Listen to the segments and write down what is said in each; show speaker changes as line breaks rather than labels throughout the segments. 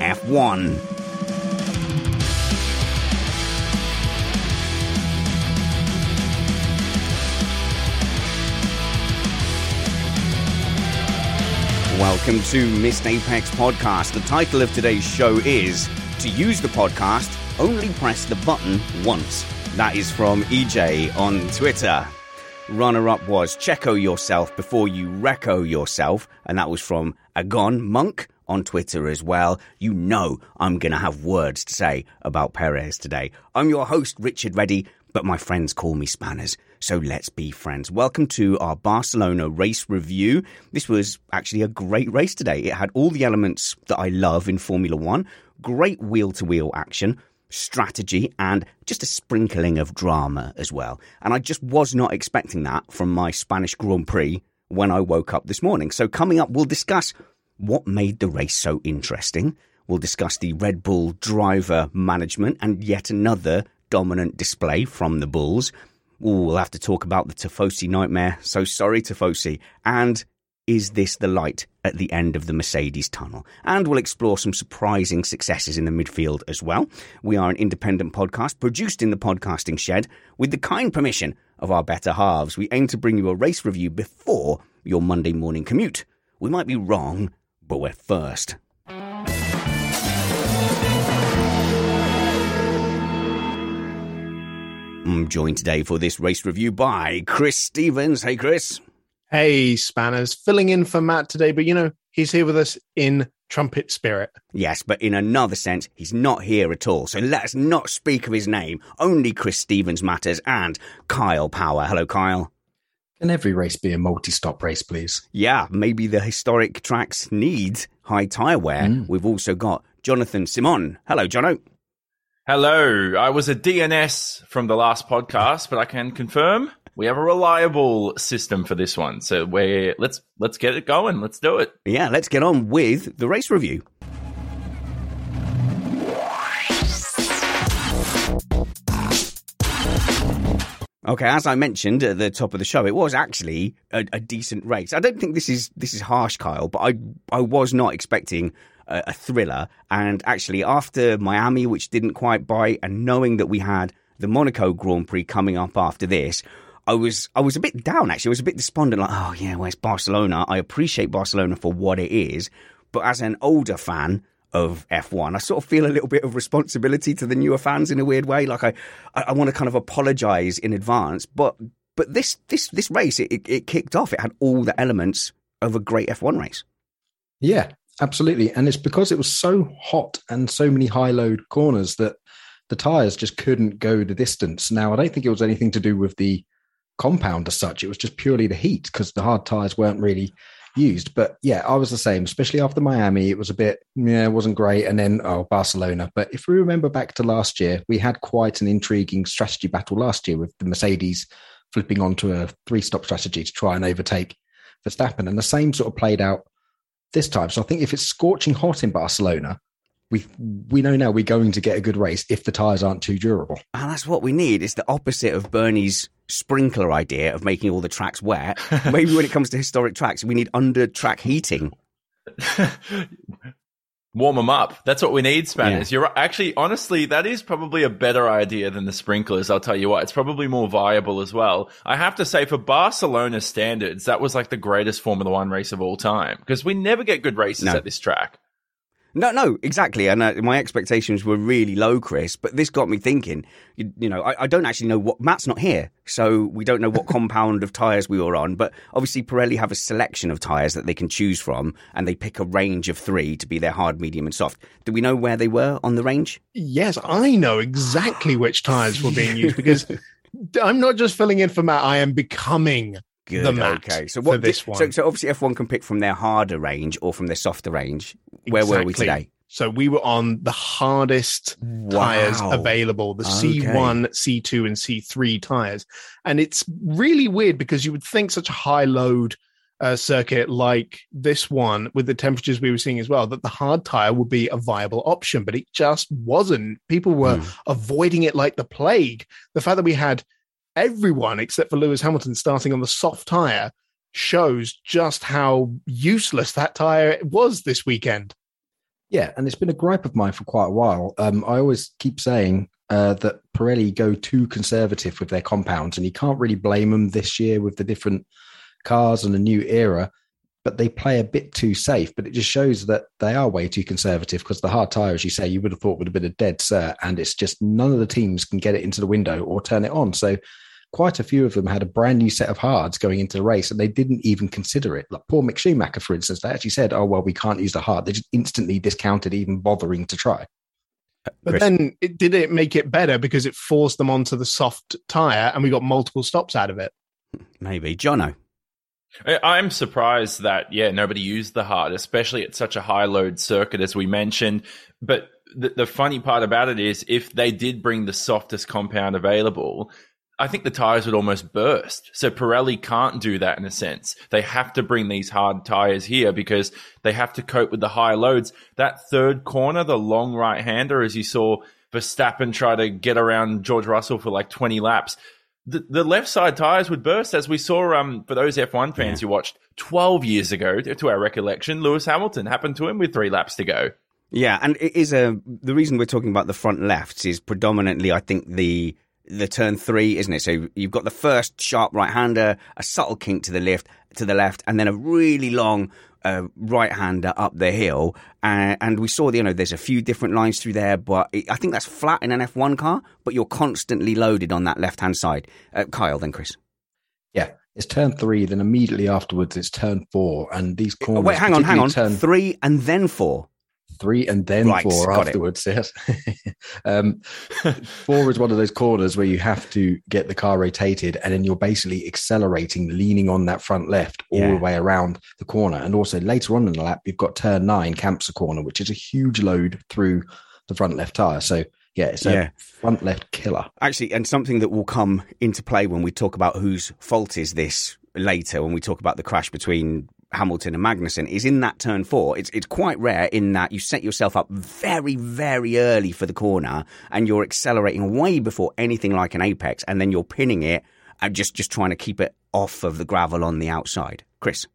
F1. Welcome to Missed Apex Podcast. The title of today's show is To Use the Podcast, Only Press the Button Once. That is from EJ on Twitter. Runner up was Checo Yourself Before You Reco Yourself, and that was from Agon Monk on Twitter as well. You know I'm going to have words to say about Perez today. I'm your host, Richard Ready, but my friends call me Spanners. So let's be friends. Welcome to our Barcelona race review. This was actually a great race today. It had all the elements that I love in Formula One great wheel to wheel action, strategy, and just a sprinkling of drama as well. And I just was not expecting that from my Spanish Grand Prix when I woke up this morning. So, coming up, we'll discuss what made the race so interesting. We'll discuss the Red Bull driver management and yet another dominant display from the Bulls. Ooh, we'll have to talk about the Tifosi nightmare. So sorry, Tifosi. And is this the light at the end of the Mercedes tunnel? And we'll explore some surprising successes in the midfield as well. We are an independent podcast produced in the podcasting shed with the kind permission of our better halves. We aim to bring you a race review before your Monday morning commute. We might be wrong, but we're first. I'm joined today for this race review by Chris Stevens. Hey, Chris.
Hey, Spanners. Filling in for Matt today, but you know, he's here with us in trumpet spirit.
Yes, but in another sense, he's not here at all. So let's not speak of his name. Only Chris Stevens matters and Kyle Power. Hello, Kyle.
Can every race be a multi stop race, please?
Yeah, maybe the historic tracks need high tyre wear.
Mm.
We've also got Jonathan Simon. Hello, Jono.
Hello. I was a DNS from the last podcast, but I can confirm we have a reliable system for this one. So we're let's let's get it going. Let's do it.
Yeah, let's get on with the race review. Okay, as I mentioned at the top of the show, it was actually a, a decent race. I don't think this is this is harsh, Kyle, but I I was not expecting a, a thriller. And actually, after Miami, which didn't quite bite, and knowing that we had the Monaco Grand Prix coming up after this, I was I was a bit down. Actually, I was a bit despondent. Like, oh yeah, where's Barcelona? I appreciate Barcelona for what it is, but as an older fan of F1. I sort of feel a little bit of responsibility to the newer fans in a weird way. Like I, I, want to kind of apologize in advance. But but this this this race it, it, kicked off. It had all the elements of a great F1 race.
Yeah, absolutely. And it's because it was so hot and so many high load corners that the tyres just couldn't go the distance. Now, I don't think it was anything to do with the compound as such. It was just purely the heat because the hard tyres weren't really used. But yeah, I was the same, especially after Miami. It was a bit, yeah, it wasn't great. And then, oh, Barcelona. But if we remember back to last year, we had quite an intriguing strategy battle last year with the Mercedes flipping onto a three stop strategy to try and overtake Verstappen. And the same sort of played out this time. So I think if it's scorching hot in Barcelona, we we know now we're going to get a good race if the tires aren't too durable.
And that's what we need. It's the opposite of Bernie's sprinkler idea of making all the tracks wet. Maybe when it comes to historic tracks, we need under track heating.
Warm them up. That's what we need, Spanners.
Yeah.
You're actually, honestly, that is probably a better idea than the sprinklers. I'll tell you what, it's probably more viable as well. I have to say, for Barcelona standards, that was like the greatest Formula One race of all time because we never get good races
No.
at this track.
No, no, exactly. And uh, my expectations were really low, Chris. But this got me thinking. You, you know, I, I don't actually know what Matt's not here, so we don't know what compound of tires we were on. But obviously, Pirelli have a selection of tires that they can choose from, and they pick a range of three to be their hard, medium, and soft. Do we know where they were on the range?
Yes, I know exactly which tires were being used because I'm not just filling in for Matt. I am becoming
Good.
the Matt
okay. So what?
this
so,
one.
so obviously, F1 can pick from their harder range or from their softer range. Where were we today?
So we were on the hardest tires available, the
Okay.
C1, C2, and C3 tires. And it's really weird because you would think such a high load uh, circuit like this one, with the temperatures we were seeing as well, that the hard tire would be a viable option, but it just wasn't. People were
Hmm.
avoiding it like the plague. The fact that we had everyone except for Lewis Hamilton starting on the soft tire shows just how useless that tire was this weekend.
Yeah, and it's been a gripe of mine for quite a while. Um, I always keep saying uh, that Pirelli go too conservative with their compounds, and you can't really blame them this year with the different cars and a new era. But they play a bit too safe. But it just shows that they are way too conservative because the hard tire, as you say, you would have thought would have been a dead cert, and it's just none of the teams can get it into the window or turn it on. So quite a few of them had a brand new set of hards going into the race and they didn't even consider it. Like poor Mick Schumacher, for instance, they actually said, oh, well, we can't use the hard. They just instantly discounted even bothering to try.
Uh, but
Chris?
then it, did it make it better because it forced them onto the soft tire and we got multiple stops out of it?
Maybe Jono.
I- I'm surprised that yeah nobody used the hard, especially at such a high load circuit as we mentioned. But the, the funny part about it is, if they did bring the softest compound available, I think the tires would almost burst. So Pirelli can't do that in a sense. They have to bring these hard tires here because they have to cope with the high loads. That third corner, the long right hander, as you saw Verstappen try to get around George Russell for like 20 laps the, the left side tires would burst, as we saw um, for those F1 fans who watched 12 years ago, to our recollection. Lewis Hamilton happened to him with three laps to go.
Yeah, and it is a the reason we're talking about the front lefts is predominantly, I think the the turn three, isn't it? So you've got the first sharp right hander, a subtle kink to the left, to the left, and then a really long uh, right hander up the hill. Uh, and we saw, the, you know, there's a few different lines through there, but it, I think that's flat in an F1 car. But you're constantly loaded on that left hand side. Uh, Kyle, then Chris.
Yeah, it's turn three, then immediately afterwards it's turn four, and these
Oh,
corners.
wait, hang on, hang on.
Turn
Three and then four.
Three and then
Right,
four
got it.
afterwards. Yes. um, four is one of those corners where you have to get the car rotated, and then you're basically accelerating, leaning on that front left all
Yeah.
the way around the corner. And also later on in the lap, you've got turn nine, Campsa corner, which is a huge load through the front left tire. So yeah, it's a
Yeah.
front left killer.
Actually, and something that will come into play when we talk about whose fault is this later, when we talk about the crash between Hamilton and Magnussen, is in that turn four. It's it's quite rare in that you set yourself up very very early for the corner, and you're accelerating way before anything like an apex, and then you're pinning it and just just trying to keep it off of the gravel on the outside. Chris,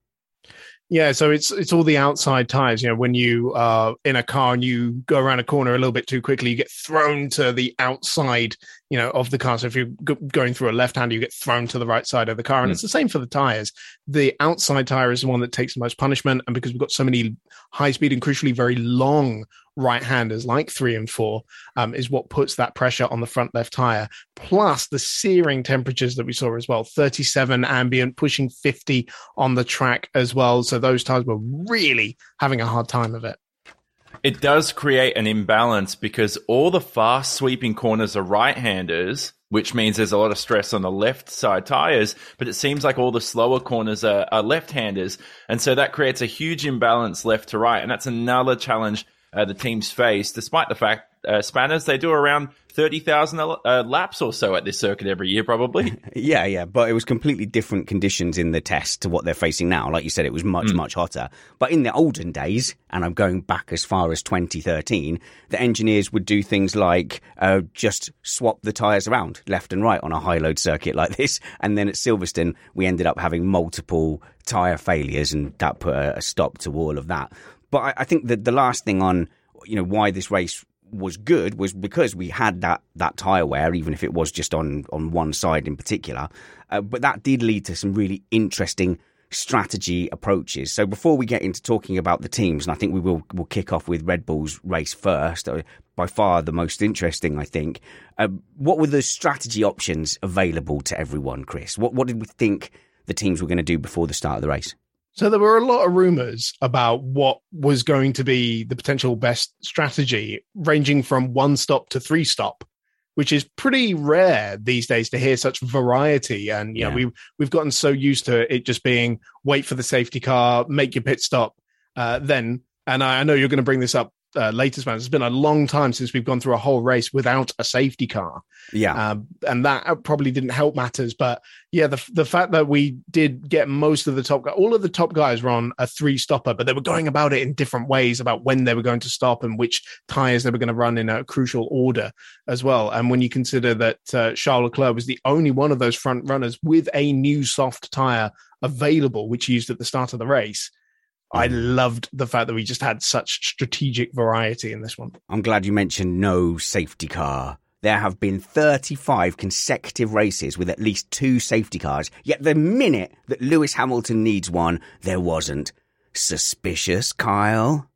Yeah, so it's it's all the outside tires. You know, when you are in a car and you go around a corner a little bit too quickly, you get thrown to the outside, you know, of the car. So if you're go- going through a left hander, you get thrown to the right side of the car, and
Hmm.
it's the same for the tires. The outside tire is the one that takes the most punishment, and because we've got so many high speed and crucially very long right handers like three and four, um, is what puts that pressure on the front left tire. Plus the searing temperatures that we saw as well, 37 ambient, pushing 50 on the track as well. So those tires were really having a hard time of it.
It does create an imbalance because all the fast sweeping corners are right handers, which means there's a lot of stress on the left side tires, but it seems like all the slower corners are, are left handers. And so that creates a huge imbalance left to right. And that's another challenge uh, the teams face, despite the fact uh, spanners, they do around 30,000 uh, laps or so at this circuit every year, probably.
yeah, yeah. But it was completely different conditions in the test to what they're facing now. Like you said, it was much, mm. much hotter. But in the olden days, and I'm going back as far as 2013, the engineers would do things like uh, just swap the tyres around left and right on a high load circuit like this. And then at Silverstone, we ended up having multiple tyre failures, and that put a, a stop to all of that. But I, I think that the last thing on you know why this race was good was because we had that that tire wear, even if it was just on on one side in particular. Uh, but that did lead to some really interesting strategy approaches. So before we get into talking about the teams, and I think we will will kick off with Red Bull's race first, uh, by far the most interesting, I think. Uh, what were the strategy options available to everyone, Chris? What what did we think the teams were going to do before the start of the race?
So there were a lot of rumors about what was going to be the potential best strategy, ranging from one stop to three stop, which is pretty rare these days to hear such variety. And you yeah. know, we we've gotten so used to it just being wait for the safety car, make your pit stop, uh, then. And I, I know you're going to bring this up uh, latest man. It's been a long time since we've gone through a whole race without a safety car.
Yeah,
um, and that probably didn't help matters. But yeah, the the fact that we did get most of the top, all of the top guys were on a three stopper, but they were going about it in different ways about when they were going to stop and which tires they were going to run in a crucial order as well. And when you consider that uh, Charles Leclerc was the only one of those front runners with a new soft tire available, which he used at the start of the race I mm. loved the fact that we just had such strategic variety in this one.
I'm glad you mentioned no safety car. There have been 35 consecutive races with at least two safety cars, yet the minute that Lewis Hamilton needs one, there wasn't. Suspicious, Kyle?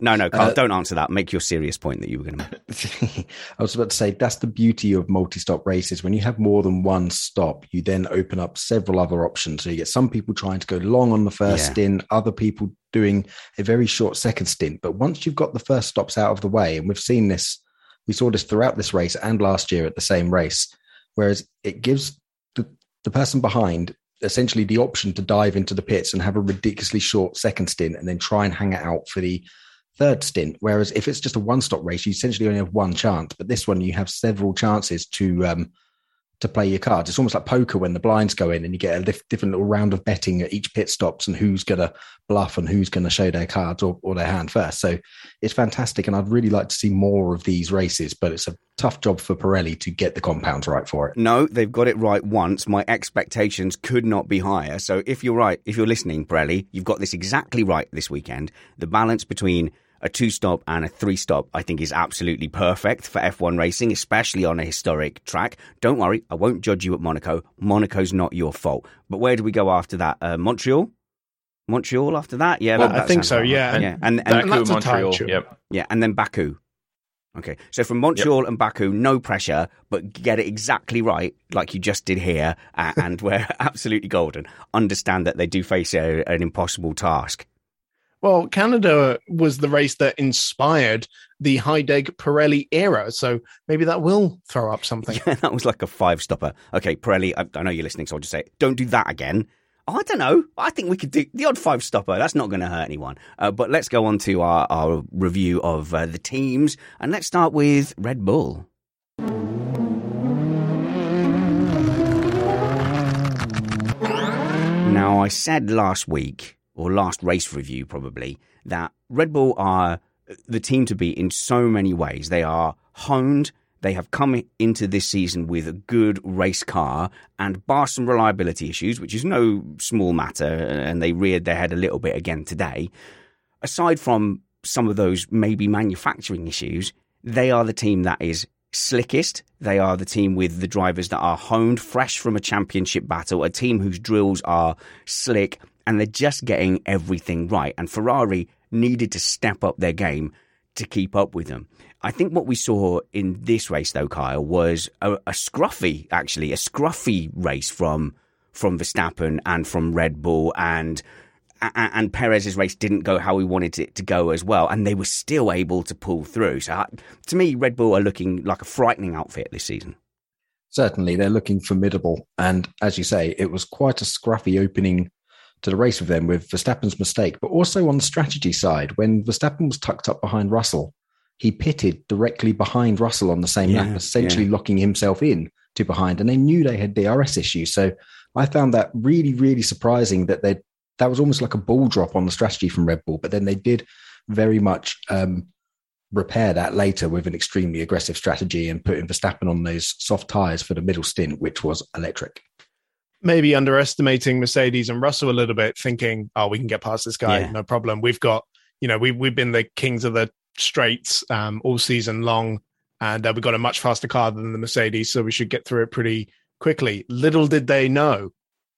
No, no, Carl, uh, don't answer that. Make your serious point that you were going to make.
I was about to say that's the beauty of multi-stop races. When you have more than one stop, you then open up several other options. So you get some people trying to go long on the first yeah. stint, other people doing a very short second stint. But once you've got the first stops out of the way, and we've seen this, we saw this throughout this race and last year at the same race, whereas it gives the, the person behind essentially the option to dive into the pits and have a ridiculously short second stint and then try and hang it out for the third stint. Whereas if it's just a one stop race, you essentially only have one chance. But this one, you have several chances to um, to play your cards. It's almost like poker when the blinds go in and you get a different little round of betting at each pit stops and who's going to bluff and who's going to show their cards or, or, their hand first. So it's fantastic. And I'd really like to see more of these races, but it's a tough job for Pirelli to get the compounds right for it.
No, they've got it right once. My expectations could not be higher. So if you're right, if you're listening, Pirelli, you've got this exactly right this weekend. The balance between a two stop and a three stop, I think is absolutely perfect for F1 racing, especially on a historic track. Don't worry, I won't judge you at Monaco. Monaco's not your fault. But where do we go after that? Uh, Montreal? Montreal after that? Yeah,
well,
that, that
I think so.
Right.
Yeah,
and, yeah, and, and,
Baku, Montreal. Yep.
Yeah, and then Baku. Okay, so from Montreal yep. and Baku, no pressure, but get it exactly right, like you just did here, and we're absolutely golden. Understand that they do face a, an impossible task.
Well, Canada was the race that inspired the high-deg Pirelli era, so maybe that will throw up something.
Yeah, that was like a five stopper. Okay, Pirelli, I, I know you're listening, so I'll just say, don't do that again. I don't know. I think we could do the odd five stopper. That's not going to hurt anyone. Uh, but let's go on to our, our review of uh, the teams, and let's start with Red Bull. Now, I said last week or last race review probably that Red Bull are the team to be in so many ways. They are honed. They have come into this season with a good race car and bar some reliability issues, which is no small matter, and they reared their head a little bit again today. Aside from some of those maybe manufacturing issues, they are the team that is slickest. They are the team with the drivers that are honed, fresh from a championship battle, a team whose drills are slick and they're just getting everything right. And Ferrari needed to step up their game to keep up with them. I think what we saw in this race, though, Kyle, was a, a scruffy, actually, a scruffy race from from Verstappen and from Red Bull, and and Perez's race didn't go how we wanted it to go as well, and they were still able to pull through. So, to me, Red Bull are looking like a frightening outfit this season.
Certainly, they're looking formidable, and as you say, it was quite a scruffy opening to the race with them with Verstappen's mistake, but also on the strategy side, when Verstappen was tucked up behind Russell he pitted directly behind Russell on the same
Yeah,
lap, essentially
yeah.
locking himself in to behind. And they knew they had DRS issues. So I found that really, really surprising that they that was almost like a ball drop on the strategy from Red Bull. But then they did very much um, repair that later with an extremely aggressive strategy and putting Verstappen on those soft tires for the middle stint, which was electric.
Maybe underestimating Mercedes and Russell a little bit, thinking, "Oh, we can get past this guy,
Yeah.
no problem." We've got, you know, we've we've been the kings of the straights um, all season long, and uh, we've got a much faster car than the Mercedes, so we should get through it pretty quickly. Little did they know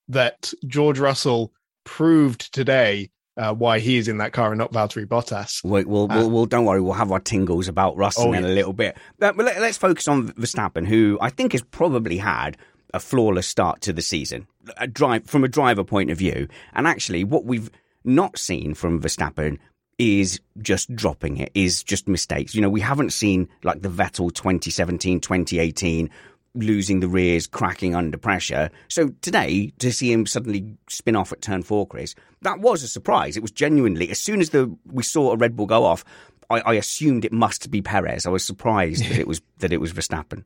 that George Russell proved today uh, why he is in that car and not Valtteri Bottas.
We'll, we'll,
Uh,
we'll, we'll- don't worry, we'll have our tingles about Russell
Oh,
in a little bit. But let, us focus on Verstappen, who I think has probably had a flawless start to the season, a drive from a driver point of view. And actually, what we've not seen from Verstappen is just dropping it, is just mistakes. You know, we haven't seen like the Vettel 2017, 2018 losing the rears, cracking under pressure. So today, to see him suddenly spin off at turn four, Chris, that was a surprise. It was genuinely as soon as the we saw a Red Bull go off, I, I assumed it must be Perez. I was surprised that it was that it was Verstappen.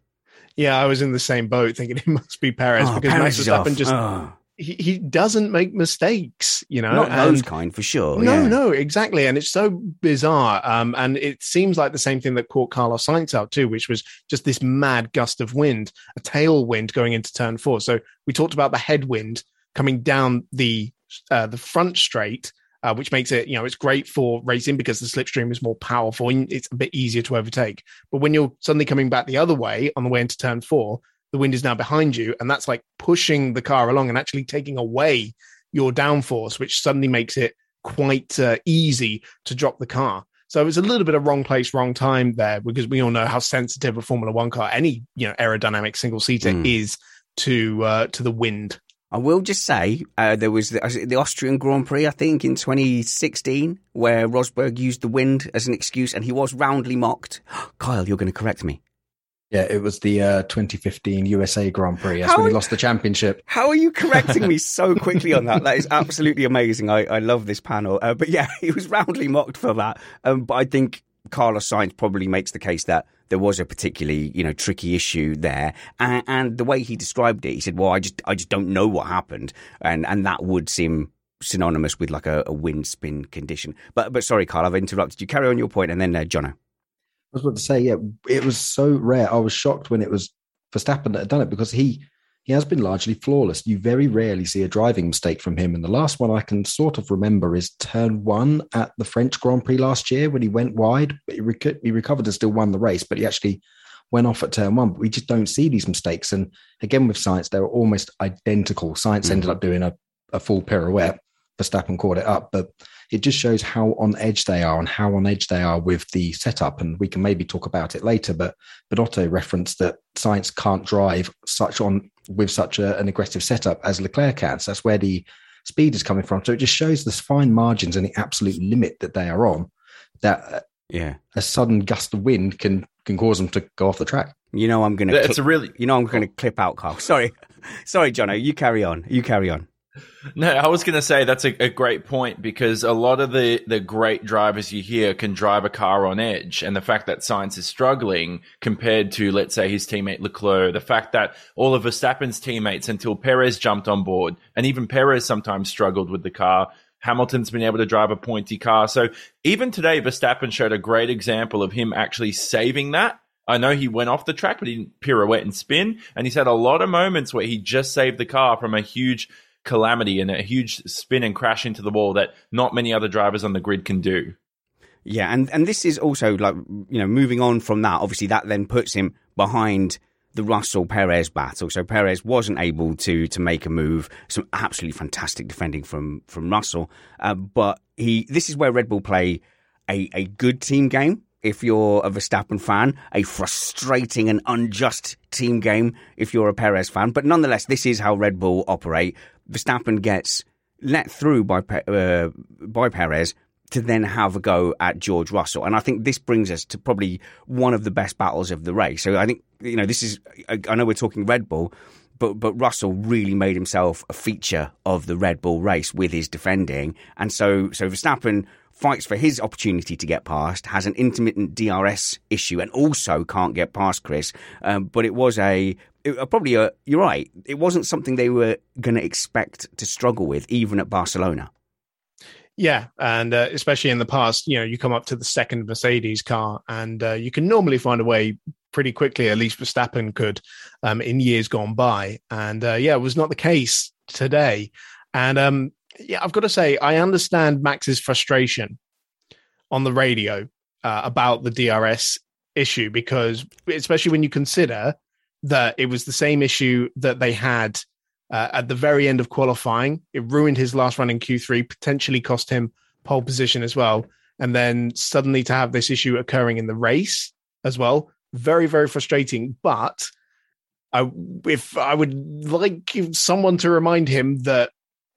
Yeah, I was in the same boat, thinking it must be Perez
Oh,
because
Perez
Max Verstappen just
Oh.
he, he doesn't make mistakes, you know.
Not those kind for sure.
no,
yeah.
no, exactly, and it's so bizarre. Um, and it seems like the same thing that caught Carlos Sainz out too, which was just this mad gust of wind, a tailwind going into turn four. So we talked about the headwind coming down the uh, the front straight, uh, which makes it you know it's great for racing because the slipstream is more powerful and it's a bit easier to overtake. But when you're suddenly coming back the other way on the way into turn four, the wind is now behind you, and that's like pushing the car along and actually taking away your downforce, which suddenly makes it quite uh, easy to drop the car. So it was a little bit of wrong place, wrong time there, because we all know how sensitive a Formula One car, any you know aerodynamic single seater,
Mm.
is to uh, to the wind.
I will just say uh, there was the, the Austrian Grand Prix, I think, in 2016, where Rosberg used the wind as an excuse, and he was roundly mocked. Kyle, you're going to correct me.
Yeah, it was the uh, 2015 USA Grand Prix. That's
How
when he lost the championship.
How are you correcting me so quickly on that? That is absolutely amazing. I, I love this panel. Uh, but yeah, he was roundly mocked for that. Um, but I think Carlos Sainz probably makes the case that there was a particularly, you know, tricky issue there. And, and the way he described it, he said, well, I just, I just don't know what happened. And, and that would seem synonymous with like a, a wind spin condition. But, but sorry, Carl, I've interrupted you. Carry on your point and then uh, Jono.
I was about to say, yeah, it was so rare. I was shocked when it was Verstappen that had done it because he he has been largely flawless. You very rarely see a driving mistake from him. And the last one I can sort of remember is turn one at the French Grand Prix last year when he went wide, but he, rec- he recovered and still won the race, but he actually went off at turn one. But we just don't see these mistakes. And again, with Sainz, they were almost identical. Sainz ended mm. up doing a, a full pirouette. Verstappen caught it up, but it just shows how on edge they are and how on edge they are with the setup. And we can maybe talk about it later, but but Otto referenced that Sainz can't drive such on with such a, an aggressive setup as Leclerc can. So that's where the speed is coming from. So it just shows the fine margins and the absolute limit that they are on. That uh,
Yeah.
a sudden gust of wind can can cause them to go off the track.
You know, I'm going to,
It's a really
you know, I'm going to clip out Carl. Sorry. Sorry, Jono. You carry on. You carry on.
No, I was going to say that's a, a great point because a lot of the, the great drivers you hear can drive a car on edge. And the fact that Sainz is struggling compared to, let's say, his teammate Leclerc, the fact that all of Verstappen's teammates until Perez jumped on board, and even Perez sometimes struggled with the car. Hamilton's been able to drive a pointy car. So even today, Verstappen showed a great example of him actually saving that. I know he went off the track, but he didn't pirouette and spin. And he's had a lot of moments where he just saved the car from a huge calamity and a huge spin and crash into the wall that not many other drivers on the grid can do.
Yeah, and and this is also like you know moving on from that. Obviously, that then puts him behind the Russell Perez battle. So Perez wasn't able to to make a move. Some absolutely fantastic defending from from Russell, uh, but he. This is where Red Bull play a a good team game. If you're a Verstappen fan, a frustrating and unjust team game if you're a Perez fan. But nonetheless, this is how Red Bull operate. Verstappen gets let through by uh, by Perez to then have a go at George Russell. And I think this brings us to probably one of the best battles of the race. So I think, you know, this is, I know we're talking Red Bull, but, but Russell really made himself a feature of the Red Bull race with his defending. And so, so Verstappen fights for his opportunity to get past, has an intermittent DRS issue, and also can't get past Chris. Um, but it was a it, uh, probably a you're right. It wasn't something they were going to expect to struggle with, even at Barcelona.
Yeah, and uh, especially in the past, you know, you come up to the second Mercedes car, and uh, you can normally find a way pretty quickly. At least Verstappen could um, in years gone by, and uh, yeah, it was not the case today. And um, yeah, I've got to say, I understand Max's frustration on the radio uh, about the DRS issue because, especially when you consider that it was the same issue that they had uh, at the very end of qualifying. It ruined his last run in Q3, potentially cost him pole position as well. And then suddenly to have this issue occurring in the race as well, very, very frustrating. But I, if I would like someone to remind him that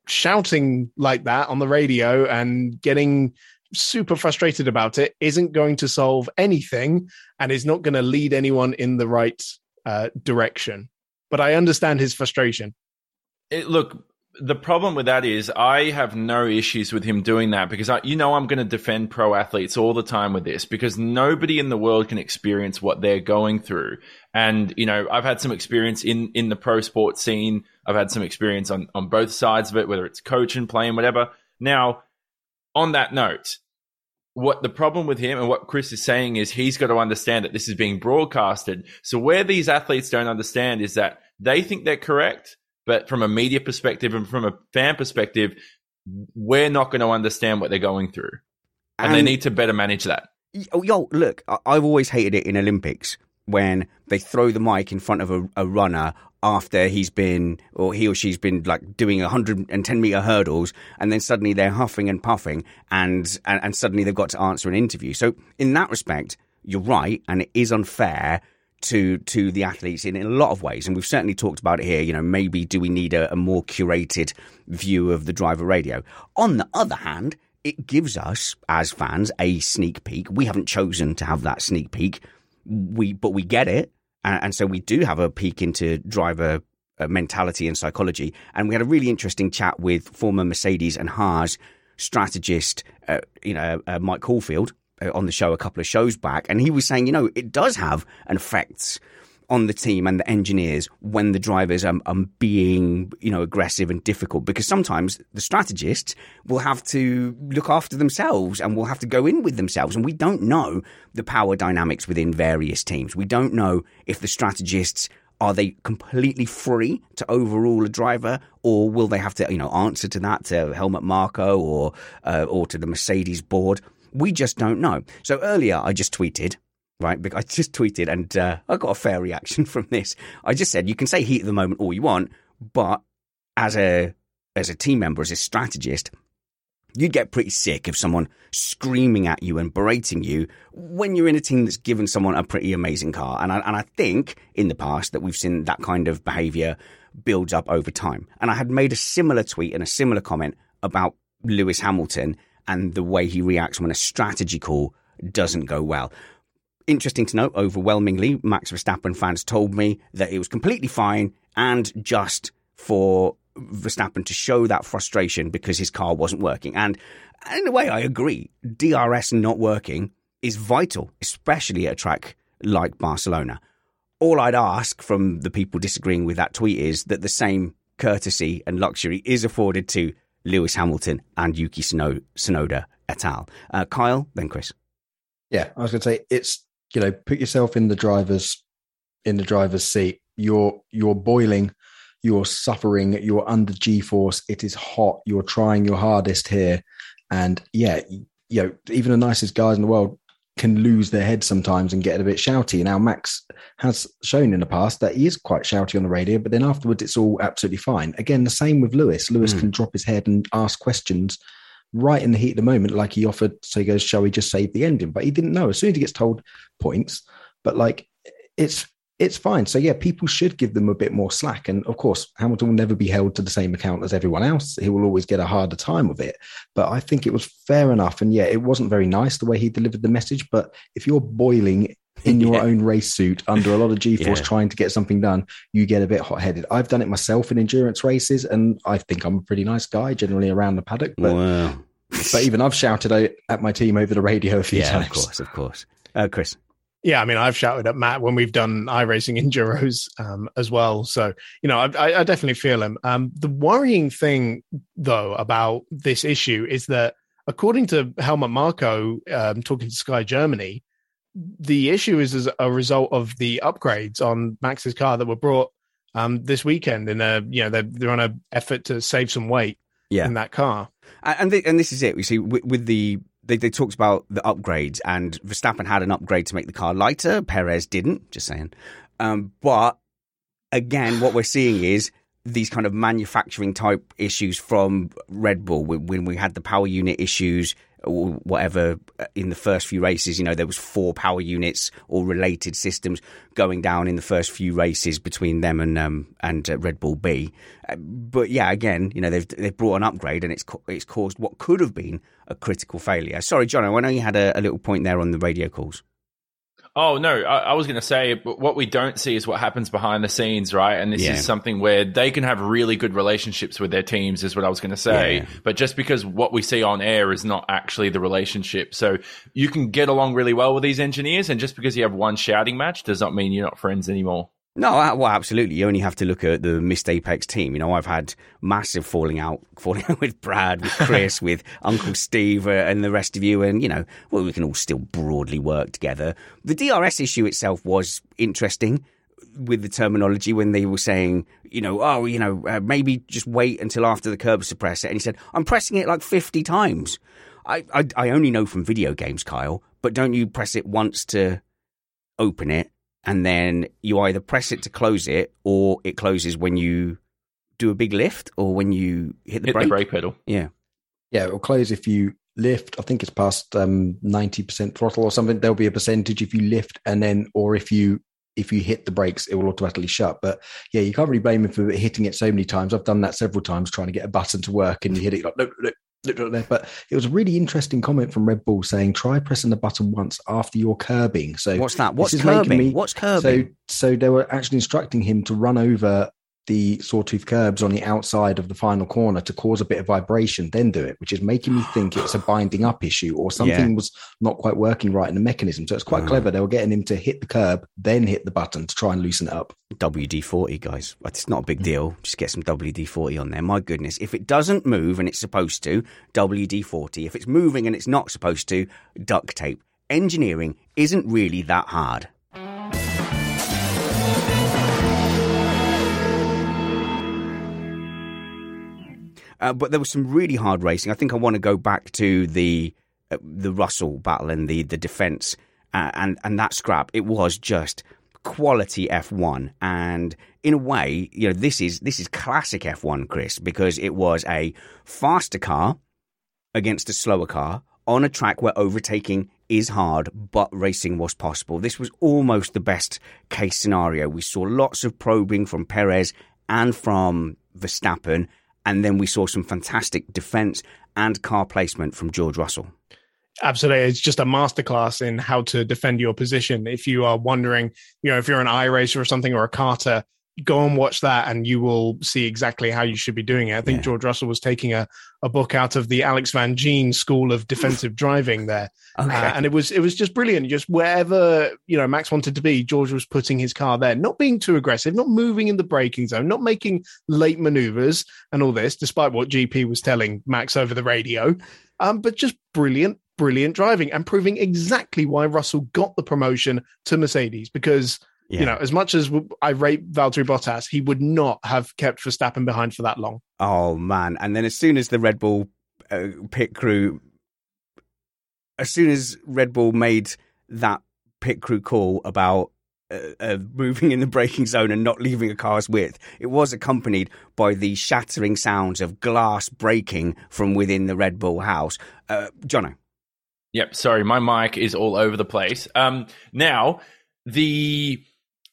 shouting like that on the radio and getting super frustrated about it isn't going to solve anything and is not going to lead anyone in the right uh, direction. But I understand his frustration.
It, look, the problem with that is I have no issues with him doing that because I, you know I'm going to defend pro athletes all the time with this because nobody in the world can experience what they're going through. And you know I've had some experience in in the pro sport scene. I've had some experience on on both sides of it, whether it's coaching, playing, whatever. Now, on that note, what the problem with him and what Chris is saying is he's got to understand that this is being broadcasted. So where these athletes don't understand is that they think they're correct but from a media perspective and from a fan perspective, we're not going to understand what they're going through. And, and they need to better manage that.
Oh, yo, look, I've always hated it in Olympics when they throw the mic in front of a, a runner after he's been or he or she's been like doing 110 meter hurdles and then suddenly they're huffing and puffing and, and and suddenly they've got to answer an interview so in that respect you're right and it is unfair to to the athletes in, in a lot of ways, and we've certainly talked about it here. You know, maybe do we need a, a more curated view of the driver radio? On the other hand, it gives us as fans a sneak peek. We haven't chosen to have that sneak peek, we but we get it, and, and so we do have a peek into driver uh, mentality and psychology. And we had a really interesting chat with former Mercedes and Haas strategist, uh, you know, uh, Mike Caulfield, uh, on the show a couple of shows back, and he was saying, you know, it does have an effect on the team and the engineers when the drivers are, are, being, you know, aggressive and difficult because sometimes the strategists will have to look after themselves and will have to go in with themselves. And we don't know the power dynamics within various teams. We don't know if the strategists are they completely free to overrule a driver, or will they have to, you know, answer to that to Helmut Marko or uh, or to the Mercedes board? We just don't know. So earlier, I just tweeted, right? I just tweeted and uh, I got a fair reaction from this. I just said, you can say heat at the moment all you want, but as a as a team member, as a strategist, you'd get pretty sick of someone screaming at you and berating you when you're in a team that's given someone a pretty amazing car. And I, and I think in the past that we've seen that kind of behavior builds up over time. And I had made a similar tweet and a similar comment about Lewis Hamilton and the way he reacts when a strategy call doesn't go well. Interesting to note, overwhelmingly, Max Verstappen fans told me that it was completely fine and just for Verstappen to show that frustration because his car wasn't working. And in a way, I agree. DRS not working is vital, especially at a track like Barcelona. All I'd ask from the people disagreeing with that tweet is that the same courtesy and luxury is afforded to Lewis Hamilton and Yuki Tsunoda et al. Uh, Kyle, then Chris.
Yeah, I was going to say it's you know put yourself in the driver's in the driver's seat. You're you're boiling, you're suffering, you're under G force. It is hot. You're trying your hardest here, and yeah, you know even the nicest guys in the world can lose their head sometimes and get a bit shouty. Now, Max has shown in the past that he is quite shouty on the radio, but then afterwards it's all absolutely fine. Again, the same with Lewis. Lewis mm. can drop his head and ask questions right in the heat of the moment, like he offered. So he goes, Shall we just save the ending? But he didn't know. As soon as he gets told points, but like it's it's fine. So yeah, people should give them a bit more slack. And of course, Hamilton will never be held to the same account as everyone else. He will always get a harder time of it. But I think it was fair enough. And yeah, it wasn't very nice the way he delivered the message. But if you're boiling in your yeah. own race suit under a lot of G-force yeah. trying to get something done, you get a bit hot-headed. I've done it myself in endurance races, and I think I'm a pretty nice guy generally around the paddock. But
wow.
but even I've shouted at my team over the radio a few
yeah,
times.
of course, of course. Uh, Chris.
Yeah, I mean, I've shouted at Matt when we've done iRacing Enduros um, as well. So, you know, I, I definitely feel him. Um, the worrying thing, though, about this issue is that according to Helmut Marko, um, talking to Sky Germany, the issue is as a result of the upgrades on Max's car that were brought um, this weekend. In a, you know, they're, they're on an effort to save some weight
Yeah.
in that car.
And th- and this is it. We see, with, with the they, they talked about the upgrades, and Verstappen had an upgrade to make the car lighter. Perez didn't. Just saying. Um, but again, what we're seeing is these kind of manufacturing type issues from Red Bull when we had the power unit issues or whatever uh, in the first few races you know there was four power units or related systems going down in the first few races between them and um and uh, Red Bull B. Uh, but yeah again you know they've they've brought an upgrade and it's it's caused what could have been a critical failure. Sorry John I know you had a, a little point there on the radio calls
Oh no, I, I was going to say, but what we don't see is what happens behind the scenes, right? And this
Yeah.
is something where they can have really good relationships with their teams, is what I was going to say.
Yeah.
But just because what we see on air is not actually the relationship, so you can get along really well with these engineers, and just because you have one shouting match does not mean you're not friends anymore.
No, well, absolutely. You only have to look at the Missed Apex team. You know, I've had massive falling out, falling out with Brad, with Chris, with Uncle Steve, uh, and the rest of you. And you know, well, we can all still broadly work together. The DRS issue itself was interesting with the terminology when they were saying, you know, oh, you know, uh, maybe just wait until after the curb suppressor. And he said, I'm pressing it like 50 times. I, I, I only know from video games, Kyle, but don't you press it once to open it and then you either press it to close it or it closes when you do a big lift or when you hit the
Hit
brake.
the brake pedal.
Yeah.
Yeah, it will close if you lift. I think it's past um, ninety percent throttle or something. There'll be a percentage if you lift, and then or if you if you hit the brakes, it will automatically shut. But yeah, you can't really blame him for hitting it so many times. I've done that several times trying to get a button to work, and you hit it like look, look, look. But it was a really interesting comment from Red Bull saying try pressing the button once after you're curbing. So
What's that? What's curbing?
me-
What's curbing?
So, so they were actually instructing him to run over the sawtooth curbs on the outside of the final corner to cause a bit of vibration, then do it, which is making me think it's a binding up issue or something
Yeah.
was not quite working right in the mechanism. So it's quite
Ah.
clever. They were getting him to hit the curb, then hit the button to try and loosen it up.
WD 40, guys. It's not a
Mm.
big deal. Just get some WD 40 on there. My goodness. If it doesn't move and it's supposed to, WD 40. If it's moving and it's not supposed to, duct tape. Engineering isn't really that hard. Uh, but there was some really hard racing. I think I want to go back to the uh, the Russell battle and the the defense uh, and and that scrap. It was just quality F1, and in a way, you know, this is this is classic F1, Chris, because it was a faster car against a slower car on a track where overtaking is hard, but racing was possible. This was almost the best case scenario. We saw lots of probing from Perez and from Verstappen, and then we saw some fantastic defense and car placement from George Russell.
Absolutely. It's just a masterclass in how to defend your position. If you are wondering, you know, if you're an iRacer or something or a carter, go and watch that and you will see exactly how you should be doing it. I think
Yeah.
George Russell was taking a, a book out of the Alex Van Gene School of Defensive Driving there.
Okay.
Uh, and it was it was just brilliant. Just wherever you know Max wanted to be, George was putting his car there, not being too aggressive, not moving in the braking zone, not making late maneuvers and all this, despite what GP was telling Max over the radio. Um, but just brilliant, brilliant driving and proving exactly why Russell got the promotion to Mercedes because.
Yeah.
You know, as much as I rate Valtteri Bottas, he would not have kept Verstappen behind for that long.
Oh man! And then as soon as the Red Bull uh, pit crew, as soon as Red Bull made that pit crew call about uh, uh, moving in the braking zone and not leaving a car's width, it was accompanied by the shattering sounds of glass breaking from within the Red Bull house. Uh, Jono,
Yep. Sorry, my mic is all over the place. Um, now the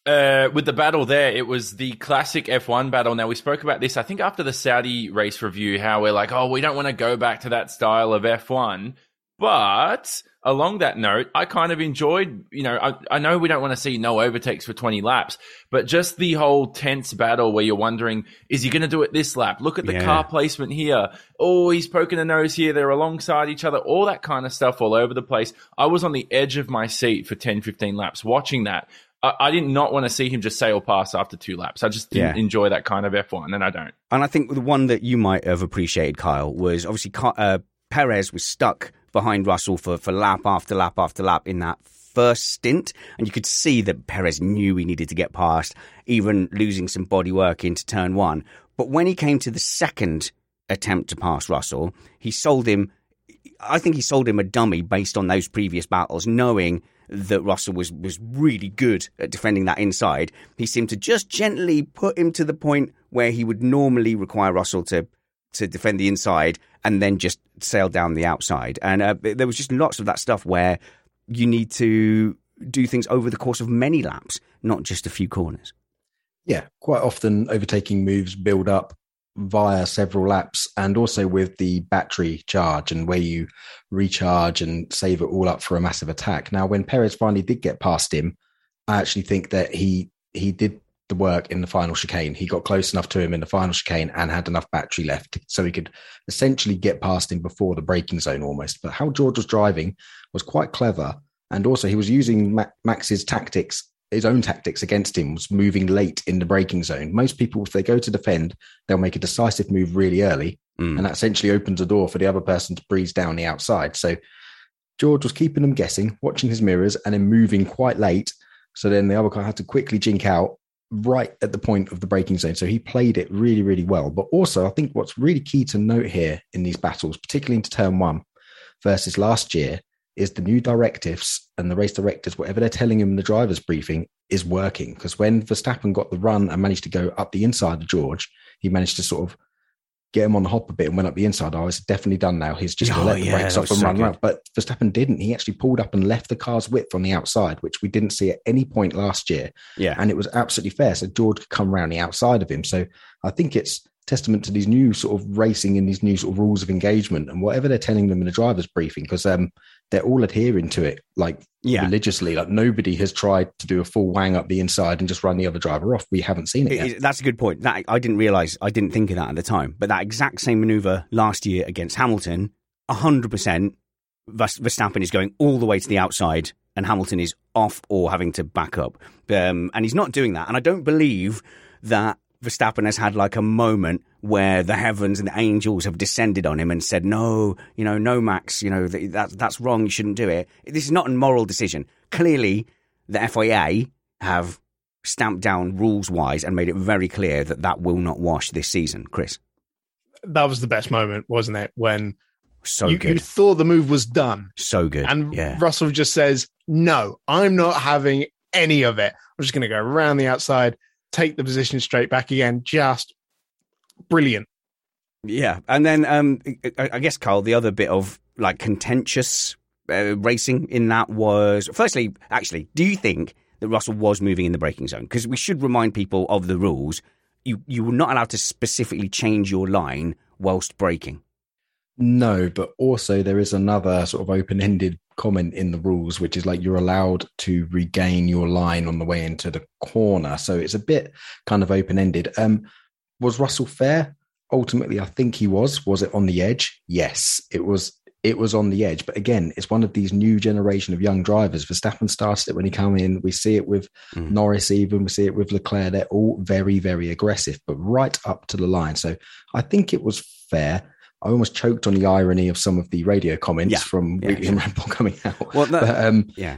uh, with the battle there, it was the classic F1 battle. Now we spoke about this, I think, after the Saudi race review, how we're like, oh, we don't want to go back to that style of F1. But along that note, I kind of enjoyed, you know, I, I know we don't want to see no overtakes for 20 laps, but just the whole tense battle where you're wondering, is he going to do it this lap? Look at the
Yeah.
car placement here. Oh, he's poking a nose here. They're alongside each other. All that kind of stuff all over the place. I was on the edge of my seat for 10, 15 laps watching that. I, I did not want to see him just sail past after two laps. I just didn't
Yeah.
enjoy that kind of F1, and I don't.
And I think the one that you might have appreciated, Kyle, was obviously uh, Perez was stuck behind Russell for, for lap after lap after lap in that first stint. And you could see that Perez knew he needed to get past, even losing some body work into turn one. But when he came to the second attempt to pass Russell, he sold him. I think he sold him a dummy based on those previous battles, knowing that Russell was was really good at defending that inside. He seemed to just gently put him to the point where he would normally require Russell to to defend the inside and then just sail down the outside. And uh, there was just lots of that stuff where you need to do things over the course of many laps, not just a few corners.
Yeah, quite often overtaking moves build up via several laps and also with the battery charge and where you recharge and save it all up for a massive attack. Now, when Perez finally did get past him, I actually think that he he did the work in the final chicane. He got close enough to him in the final chicane and had enough battery left so he could essentially get past him before the braking zone almost. But how George was driving was quite clever. And also, he was using Max's tactics, his own tactics against him, was moving late in the braking zone. Most people, if they go to defend, they'll make a decisive move really early.
Mm.
And that essentially opens a door for the other person to breeze down the outside. So George was keeping them guessing, watching his mirrors, and then moving quite late. So then the other car had to quickly jink out right at the point of the braking zone. So he played it really, really well. But also, I think what's really key to note here in these battles, particularly into turn one versus last year, is the new directives and the race directors, whatever they're telling him in the driver's briefing, is working. Because when Verstappen got the run and managed to go up the inside of George, he managed to sort of get him on the hop a bit and went up the inside. Oh, it's definitely done now. He's just going
Oh,
to let the
yeah,
brakes off and
so
run
good.
around. But Verstappen didn't. He actually pulled up and left the car's width on the outside, which we didn't see at any point last year.
Yeah.
And it was absolutely fair. So George could come around the outside of him. So I think it's testament to these new sort of racing and these new sort of rules of engagement and whatever they're telling them in the driver's briefing, because um, they're all adhering to it like
Yeah.
religiously. Like nobody has tried to do a full wang up the inside and just run the other driver off. We haven't seen it
It-
yet.
it- that's a good point. That I didn't realize. I didn't think of that at the time. But that exact same maneuver last year against Hamilton, hundred percent, Verstappen is going all the way to the outside, and Hamilton is off or having to back up. Um, and he's not doing that. And I don't believe that Verstappen has had like a moment where the heavens and the angels have descended on him and said, "No, you know, no, Max, you know th- that that's wrong. You shouldn't do it." This is not a moral decision. Clearly, the FIA have stamped down rules wise and made it very clear that that will not wash this season. Chris,
That was the best moment, wasn't it? When
so
you,
good,
you thought the move was done,
so good,
and
yeah,
Russell just says, "No, I'm not having any of it. I'm just going to go around the outside, take the position straight back again. Just brilliant."
yeah. And then um, I, I guess Carl, the other bit of like contentious uh, racing in that was firstly, actually, do you think that Russell was moving in the braking zone? Because we should remind people of the rules. You you were not allowed to specifically change your line whilst braking.
No, but also there is another sort of open ended comment in the rules, which is like you're allowed to regain your line on the way into the corner. So it's a bit kind of open ended. Um, was Russell fair? Ultimately, I think he was. Was it on the edge? Yes, it was. It was on the edge. But again, it's one of these new generation of young drivers. Verstappen started it when he came in. We see it with
Mhm.
Norris, even we see it with Leclerc. They're all very, very aggressive, but right up to the line. So I think it was fair. I almost choked on the irony of some of the radio comments
Yeah.
from
Yeah,
Weekly and
sure.
Ramble coming out.
Well, that-
but, um,
Yeah,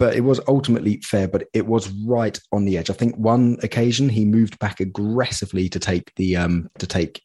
but it was ultimately fair, but it was right on the edge. I think one occasion he moved back aggressively to take the um to take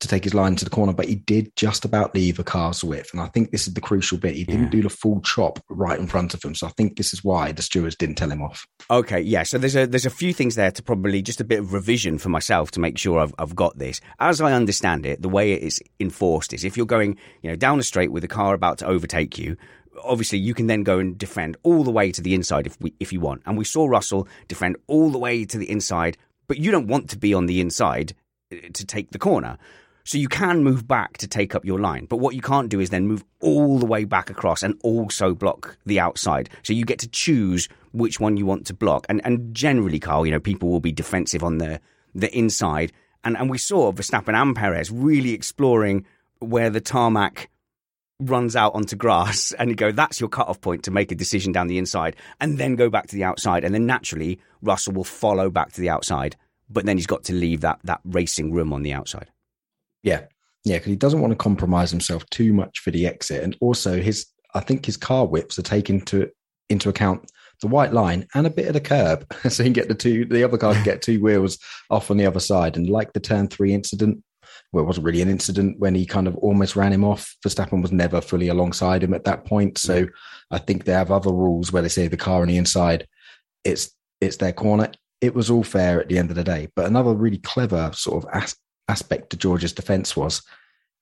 to take his line to the corner, but he did just about leave a car's width. And I think this is the crucial bit. He didn't do the full chop right in front of him. So I think this is why the stewards didn't tell him off.
Okay, yeah. So there's a there's a few things there to probably just a bit of revision for myself to make sure I've I've got this. As I understand it, the way it is enforced is if you're going, you know, down a straight with a car about to overtake you, obviously you can then go and defend all the way to the inside if we if you want. And we saw Russell defend all the way to the inside, but you don't want to be on the inside uh, to take the corner. So you can move back to take up your line. But what you can't do is then move all the way back across and also block the outside. So you get to choose which one you want to block. And and generally, Carl, you know, people will be defensive on the the inside. And and we saw Verstappen and Perez really exploring where the tarmac runs out onto grass and you go, that's your cutoff point to make a decision down the inside and then go back to the outside. And then naturally, Russell will follow back to the outside. But then he's got to leave that that racing room on the outside.
Yeah. Yeah, because he doesn't want to compromise himself too much for the exit. And also his I think his car whips are taken to into account the white line and a bit of the curb. so he can get the two the other car can get two wheels off on the other side. And like the turn three incident, well, it wasn't really an incident when he kind of almost ran him off. Verstappen was never fully alongside him at that point. So I think they have other rules where they say the car on the inside, it's it's their corner. It was all fair at the end of the day. But another really clever sort of as- aspect to George's defence was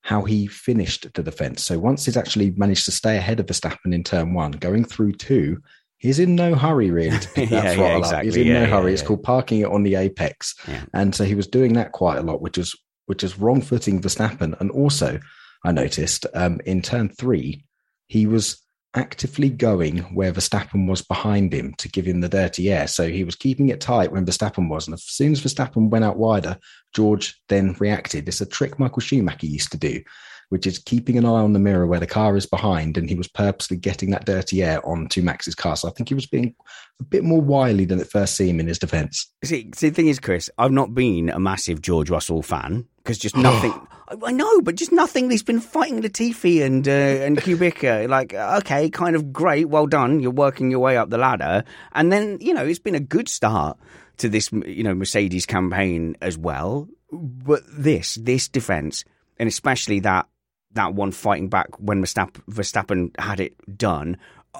how he finished the defence. So once he's actually managed to stay ahead of Verstappen in turn one, going through two, he's in no hurry really to pick that
Yeah, yeah,
throttle
exactly.
up. He's in
Yeah,
no
yeah,
hurry. It's
yeah.
called parking it on the apex.
Yeah.
And so he was doing that quite a lot, which was which is wrong footing Verstappen. And also, I noticed um, in turn three, he was actively going where Verstappen was behind him to give him the dirty air. So he was keeping it tight when Verstappen was. And as soon as Verstappen went out wider, George then reacted. It's a trick Michael Schumacher used to do, which is keeping an eye on the mirror where the car is behind. And he was purposely getting that dirty air onto Max's car. So I think he was being a bit more wily than it first seemed in his defense.
See, see, the thing is, Chris, I've not been a massive George Russell fan because just nothing. I- know, but just nothing. He's been fighting Latifi and uh, and Kubica. Like, okay, kind of great, well done. You're working your way up the ladder, and then you know it's been a good start to this, you know, Mercedes campaign as well. But this, this defense, and especially that that one fighting back when Verstappen, Verstappen had it done.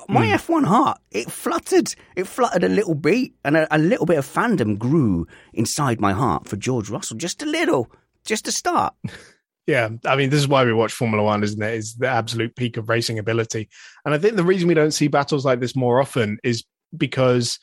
My F1 heart, it fluttered. It fluttered a little beat, and a, a little bit of fandom grew inside my heart for George Russell. Just a little, just to start.
Yeah, I mean, this is why we watch Formula One, isn't it? Is the absolute peak of racing ability. And I think the reason we don't see battles like this more often is because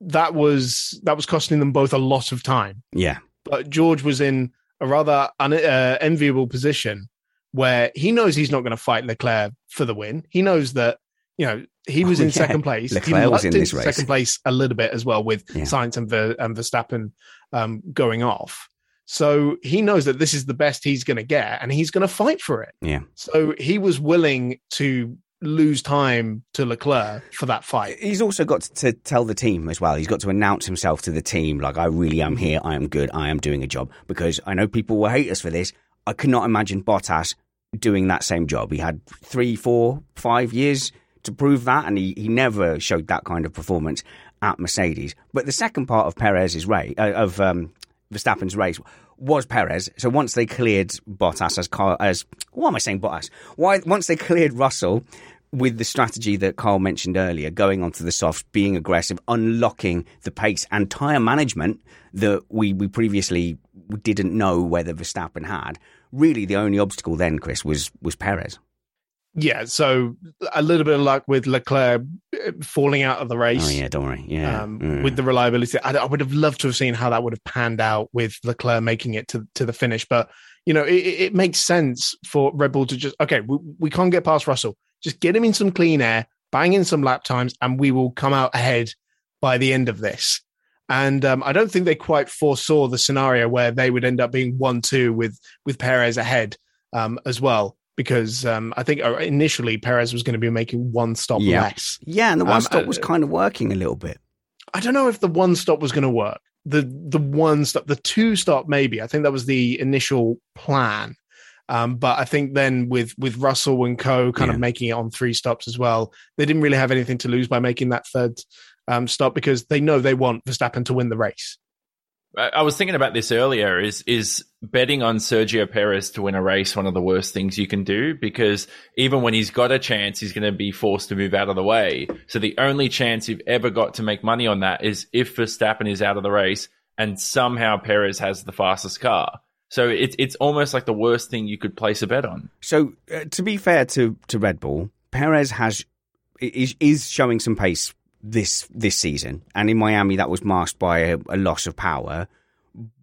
that was that was costing them both a lot of time.
Yeah,
But George was in a rather un, uh, enviable position where he knows he's not going to fight Leclerc for the win. He knows that you know he was
Oh,
in
yeah.
second place.
Leclerc
he
was in this race.
second place a little bit as well with
Yeah.
Sainz and, Ver, and Verstappen um, going off. So he knows that this is the best he's going to get, and he's going to fight for it.
yeah.
So he was willing to lose time to Leclerc for that fight.
He's also got to tell the team as well. He's got to announce himself to the team, like, I really am here. I am good. I am doing a job. Because I know people will hate us for this. I could not imagine Bottas doing that same job. He had three, four, five years to prove that, and he, he never showed that kind of performance at Mercedes. But the second part of Perez's race, uh, of um, Verstappen's race, was Perez. So once they cleared Bottas as Carl, as what am I saying, Bottas? Why once they cleared Russell with the strategy that Carl mentioned earlier, going onto the softs, being aggressive, unlocking the pace and tyre management that we, we previously didn't know whether Verstappen had. Really, the only obstacle then, Chris, was was Perez.
Yeah, so a little bit of luck with Leclerc uh, falling out of the race.
Oh yeah, don't worry. Yeah,
um,
Mm.
with the reliability. I, I would have loved to have seen how that would have panned out with Leclerc making it to, to the finish. But, you know, it, it it makes sense for Red Bull to just, okay, we, we can't get past Russell. Just get him in some clean air, bang in some lap times, and we will come out ahead by the end of this. And um, I don't think they quite foresaw the scenario where they would end up being 1 2 with, with Perez ahead um, as well. Because um, I think uh, initially Perez was going to be making one stop
Yeah.
less.
yeah, and the one
um,
stop
uh,
was kind of working a little bit.
I don't know if the one stop was going to work. The the one stop, the two stop, maybe. I think that was the initial plan. Um, but I think then with with Russell and Co. kind
Yeah.
of making it on three stops as well, they didn't really have anything to lose by making that third um, stop because they know they want Verstappen to win the race.
I I was thinking about this earlier. Is is betting on Sergio Perez to win a race one of the worst things you can do? Because even when he's got a chance, he's going to be forced to move out of the way. So the only chance you've ever got to make money on that is if Verstappen is out of the race and somehow Perez has the fastest car. So it's it's almost like the worst thing you could place a bet on.
So uh, to be fair to to Red Bull, Perez has is is showing some pace this this season, and in Miami that was masked by a, a loss of power.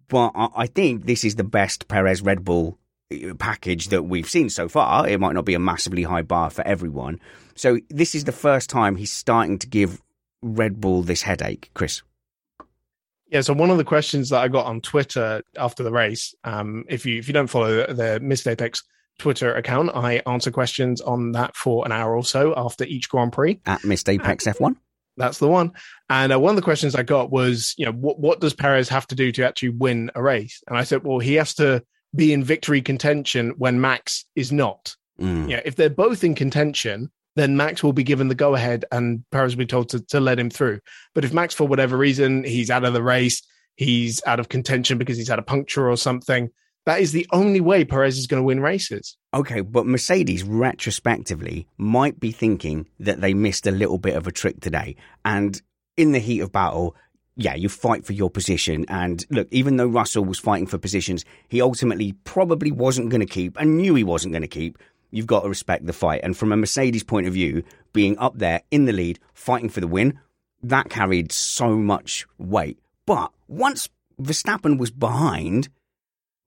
But I, I think this is the best Perez Red Bull uh, package that we've seen so far. It might not be a massively high bar for everyone. So this is the first time he's starting to give Red Bull this headache, Chris.
Yeah, so one of the questions that I got on Twitter after the race, um, if you if you don't follow the, the Missed Apex Twitter account, I answer questions on that for an hour or so after each Grand Prix.
At Missed Apex F1?
That's the one. And uh, one of the questions I got was, you know, what what does Perez have to do to actually win a race? And I said, well, he has to be in victory contention when Max is not.
Mm.
Yeah, if they're both in contention, then Max will be given the go ahead and Perez will be told to, to let him through. But if Max, for whatever reason, he's out of the race, he's out of contention because he's had a puncture or something, that is the only way Perez is going to win races.
Okay, but Mercedes retrospectively might be thinking that they missed a little bit of a trick today. And in the heat of battle, yeah, you fight for your position. And look, even though Russell was fighting for positions, he ultimately probably wasn't going to keep and knew he wasn't going to keep. You've got to respect the fight. And from a Mercedes point of view, being up there in the lead, fighting for the win, that carried so much weight. But once Verstappen was behind,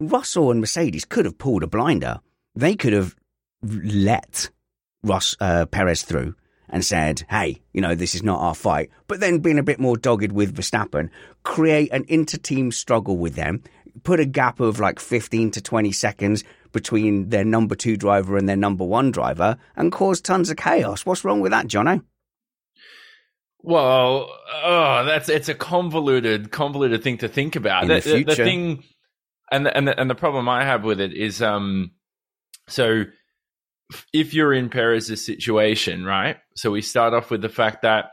Russell and Mercedes could have pulled a blinder. They could have let Russ uh, Perez through and said, "Hey, you know this is not our fight." But then being a bit more dogged with Verstappen, create an inter-team struggle with them, put a gap of like fifteen to twenty seconds between their number two driver and their number one driver, and cause tons of chaos. What's wrong with that, Jono?
Well, oh, that's it's a convoluted, convoluted thing to think about. The,
the
the thing, and the, and the, and the problem I have with it is, um, so if you're in Perez's situation, right? So we start off with the fact that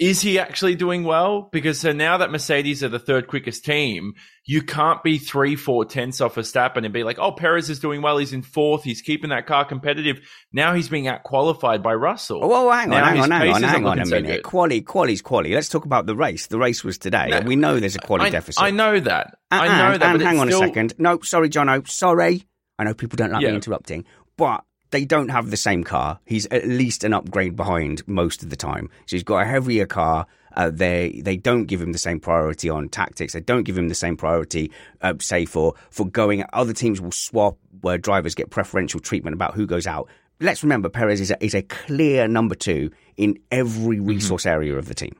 is he actually doing well? Because so now that Mercedes are the third quickest team, you can't be three, four tenths off a Verstappen and be like, oh, Perez is doing well. He's in fourth. He's keeping that car competitive. Now he's being out qualified by Russell.
Oh, well, hang on,
Now
hang on, hang on, hang on a
so
minute.
good.
Quali, quali's quali. Let's talk about the race. The race was today.
No,
we know there's a quali
I,
deficit.
I know that. I
And-
know that.
And
but
hang on
still-
a second. No, sorry, Jono. Sorry. I know people don't like
Yeah.
me interrupting, but they don't have the same car. He's at least an upgrade behind most of the time. So he's got a heavier car. Uh, they they don't give him the same priority on tactics. They don't give him the same priority, uh, say for for going. Other teams will swap where drivers get preferential treatment about who goes out. Let's remember Perez is a, is a clear number two in every
Mm-hmm.
resource area of the team.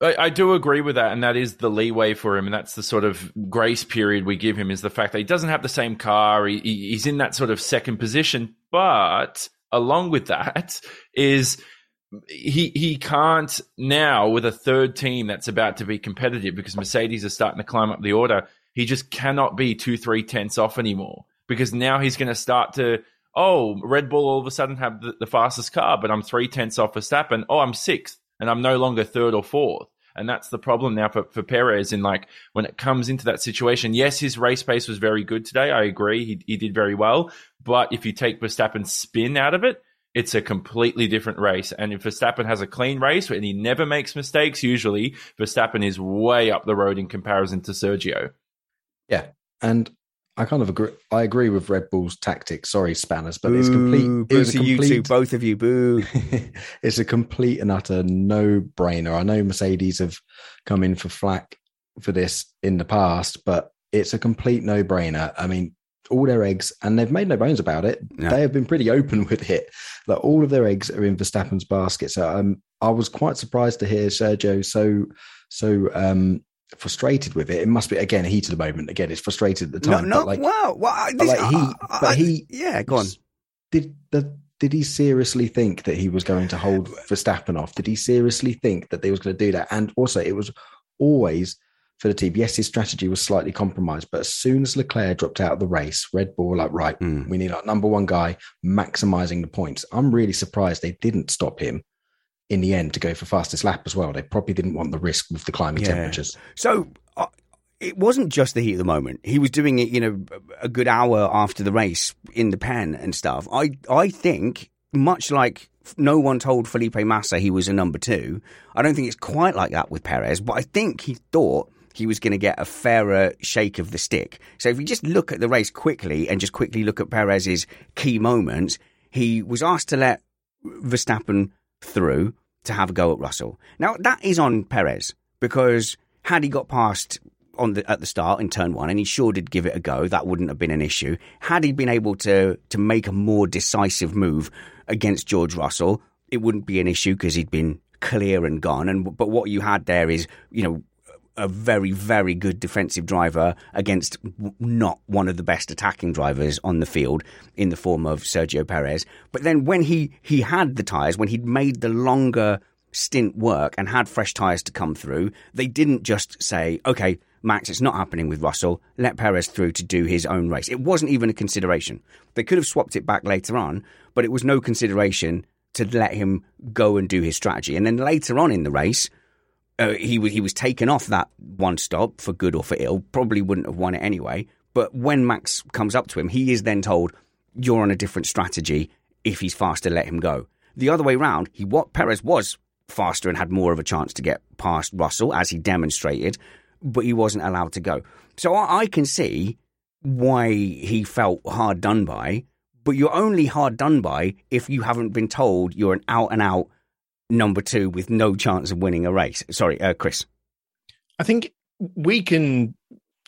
I, I do agree with that, and that is the leeway for him, and that's the sort of grace period we give him is the fact that he doesn't have the same car. He, he- he's in that sort of second position, but along with that is he he can't now with a third team that's about to be competitive because Mercedes are starting to climb up the order. He just cannot be two three tenths off anymore because now he's going to start to. Oh, Red Bull all of a sudden have the, the fastest car, but I'm three tenths off Verstappen. Oh, I'm sixth and I'm no longer third or fourth. And that's the problem now for, for Perez in like when it comes into that situation. Yes, his race pace was very good today. I agree. He, he did very well. But if you take Verstappen's spin out of it, it's a completely different race. And if Verstappen has a clean race and he never makes mistakes, usually Verstappen is way up the road in comparison to Sergio.
Yeah, and I kind of agree. I agree with Red Bull's tactics. Sorry, spanners, but it's complete.
Boo,
It
boo
was a
you two,
complete.
both of you. Boo.
it's a complete and utter no-brainer. I know Mercedes have come in for flack for this in the past, but it's a complete no-brainer. I mean, all their eggs, and they've made no bones about it.
Yeah.
They have been pretty open with it. That all of their eggs are in Verstappen's basket. So um, I was quite surprised to hear Sergio so so um, frustrated with it. It must be again a heat of the moment. Again, it's frustrated at the time.
no,
but like,
wow. Well, I-
but
this-
like he,
I-
but
I-
he,
yeah, go on.
did the did he seriously think that he was going to hold Verstappen off? Did he seriously think that they was going to do that? And also, it was always for the team. Yes, his strategy was slightly compromised, but as soon as Leclerc dropped out of the race, Red Bull were like, right,
Mm.
we need our number one guy maximizing the points. I'm really surprised they didn't stop him in the end to go for fastest lap as well. They probably didn't want the risk with the climbing
Yeah.
temperatures.
So uh, it wasn't just the heat of the moment. He was doing it, you know, a good hour after the race in the pen and stuff. I I think much like no one told Felipe Massa he was a number two. I don't think it's quite like that with Perez, but I think he thought he was going to get a fairer shake of the stick. So if you just look at the race quickly and just quickly look at Perez's key moments, he was asked to let Verstappen through to have a go at Russell. Now that is on Perez because had he got past on the at the start in turn one, and he sure did give it a go. That wouldn't have been an issue had he been able to to make a more decisive move against George Russell. It wouldn't be an issue because he'd been clear and gone. And but what you had there is, you know, a very, very good defensive driver against not one of the best attacking drivers on the field in the form of Sergio Perez. But then when he, he had the tyres, when he'd made the longer stint work and had fresh tyres to come through, they didn't just say, okay, Max, it's not happening with Russell. Let Perez through to do his own race. It wasn't even a consideration. They could have swapped it back later on, but it was no consideration to let him go and do his strategy. And then later on in the race, uh, he was he was taken off that one stop for good or for ill. Probably wouldn't have won it anyway. But when Max comes up to him, he is then told, "You're on a different strategy. If he's faster, let him go." The other way round, he what Perez was faster and had more of a chance to get past Russell as he demonstrated, but he wasn't allowed to go. So I, I can see why he felt hard done by but you're only hard done by if you haven't been told you're an out and out number two with no chance of winning a race. Sorry, uh, Chris.
I think we can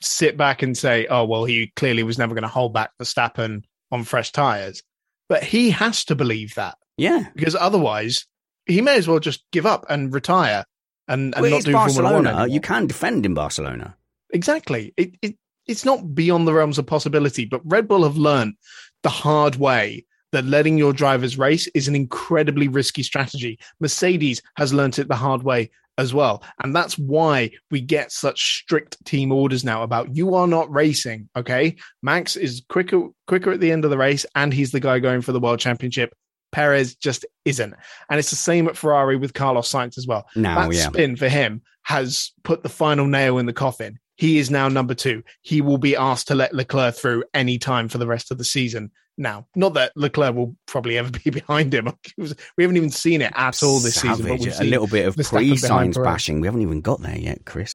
sit back and say, oh, well, he clearly was never going to hold back Verstappen on fresh tyres. But he has to believe that.
Yeah.
Because otherwise, he may as well just give up and retire and, and
well,
not do
Barcelona.
Formula One.
You can defend in Barcelona.
Exactly. It, it, it's not beyond the realms of possibility, but Red Bull have learned the hard way that letting your drivers race is an incredibly risky strategy. Mercedes has learnt it the hard way as well. And that's why we get such strict team orders now about you are not racing. Okay. Max is quicker, quicker at the end of the race, and he's the guy going for the world championship. Perez just isn't. And it's the same at Ferrari with Carlos Sainz as well.
Now,
that
yeah.
spin for him has put the final nail in the coffin. He is now number two. He will be asked to let Leclerc through any time for the rest of the season. Now, not that Leclerc will probably ever be behind him. We haven't even seen it at all this
Savage.
season. But we've
a little bit of
pre-Sainz
bashing. We haven't even got there yet, Chris.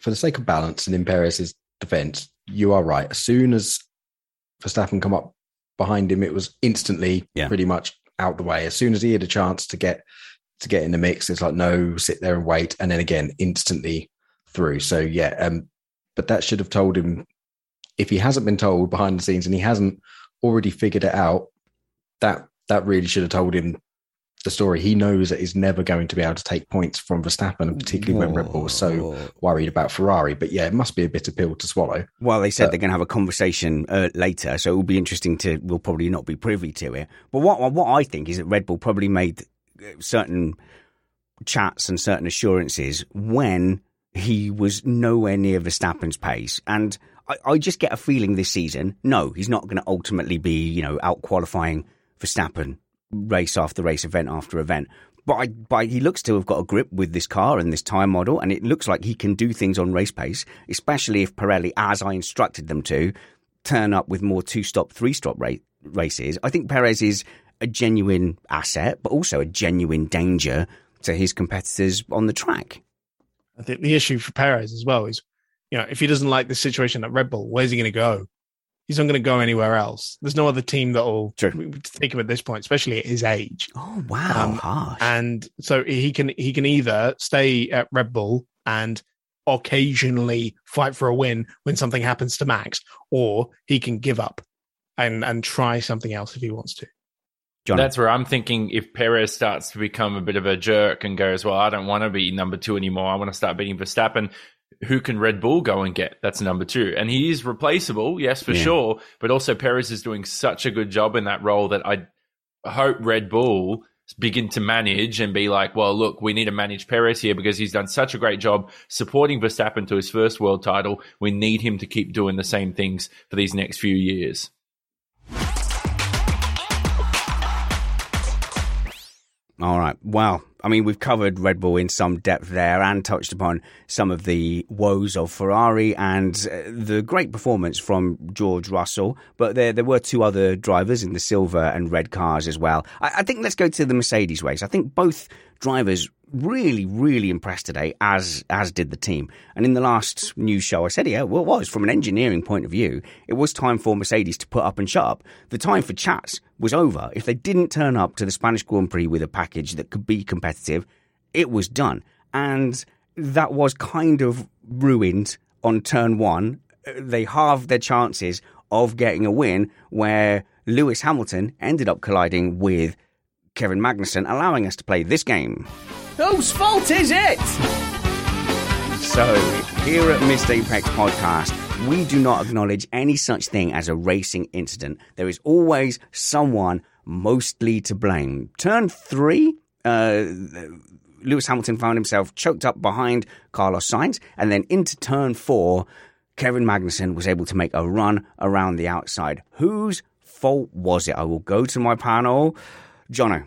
for the sake of balance and in Perez's defense, you are right. As soon as Verstappen come up behind him, it was instantly
Yeah.
pretty much out the way. As soon as he had a chance to get to get in the mix, it's like no, sit there and wait, and then again instantly through. So yeah, um, but that should have told him if he hasn't been told behind the scenes and he hasn't already figured it out, that that really should have told him the story. He knows that he's never going to be able to take points from Verstappen, and particularly when Red Bull was so worried about Ferrari. But yeah, it must be a bitter pill to swallow.
Well, they said
But-
they're going to have a conversation uh, later, so it will be interesting to. We'll probably not be privy to it. But what what I think is that Red Bull probably made uh, certain chats and certain assurances when he was nowhere near Verstappen's pace, and I, I just get a feeling this season, no, he's not going to ultimately be, you know, out qualifying Verstappen race after race, event after event. But, I, but he looks to have got a grip with this car and this tyre model, and it looks like he can do things on race pace, especially if Pirelli, as I instructed them to, turn up with more two stop, three stop ra- races. I think Perez is a genuine asset, but also a genuine danger to his competitors on the track.
I think the issue for Perez as well is, you know, if he doesn't like the situation at Red Bull, where's he going to go? He's not going to go anywhere else. There's no other team that will take him at this point, especially at his age.
Oh wow,
Um,
harsh.
And so he can he can either stay at Red Bull and occasionally fight for a win when something happens to Max, or he can give up and and try something else if he wants to.
John,
That's where I'm thinking if Perez starts to become a bit of a jerk and goes, well, I don't want to be number two anymore. I want to start beating Verstappen. Who can Red Bull go and get? That's number two. And he is replaceable, yes, for
Yeah.
sure. But also Perez is doing such a good job in that role that I hope Red Bull begin to manage and be like, well, look, we need to manage Perez here because he's done such a great job supporting Verstappen to his first world title. We need him to keep doing the same things for these next few years.
All right. Well, I mean, we've covered Red Bull in some depth there and touched upon some of the woes of Ferrari and uh, the great performance from George Russell. But there, there were two other drivers in the silver and red cars as well. I, I think let's go to the Mercedes race. I think both drivers really, really impressed today, as as did the team. And in the last news show, I said, yeah, well, it was from an engineering point of view, it was time for Mercedes to put up and shut up. The time for chats was over. If they didn't turn up to the Spanish Grand Prix with a package that could be competitive, it was done. And that was kind of ruined on turn one. They halved their chances of getting a win where Lewis Hamilton ended up colliding with Kevin Magnussen, allowing us to play this game.
Whose fault is it?
So, here at Missed Apex Podcast, we do not acknowledge any such thing as a racing incident. There is always someone mostly to blame. Turn three, uh, Lewis Hamilton found himself choked up behind Carlos Sainz, and then into turn four, Kevin Magnussen was able to make a run around the outside. Whose fault was it? I will go to my panel. Jono.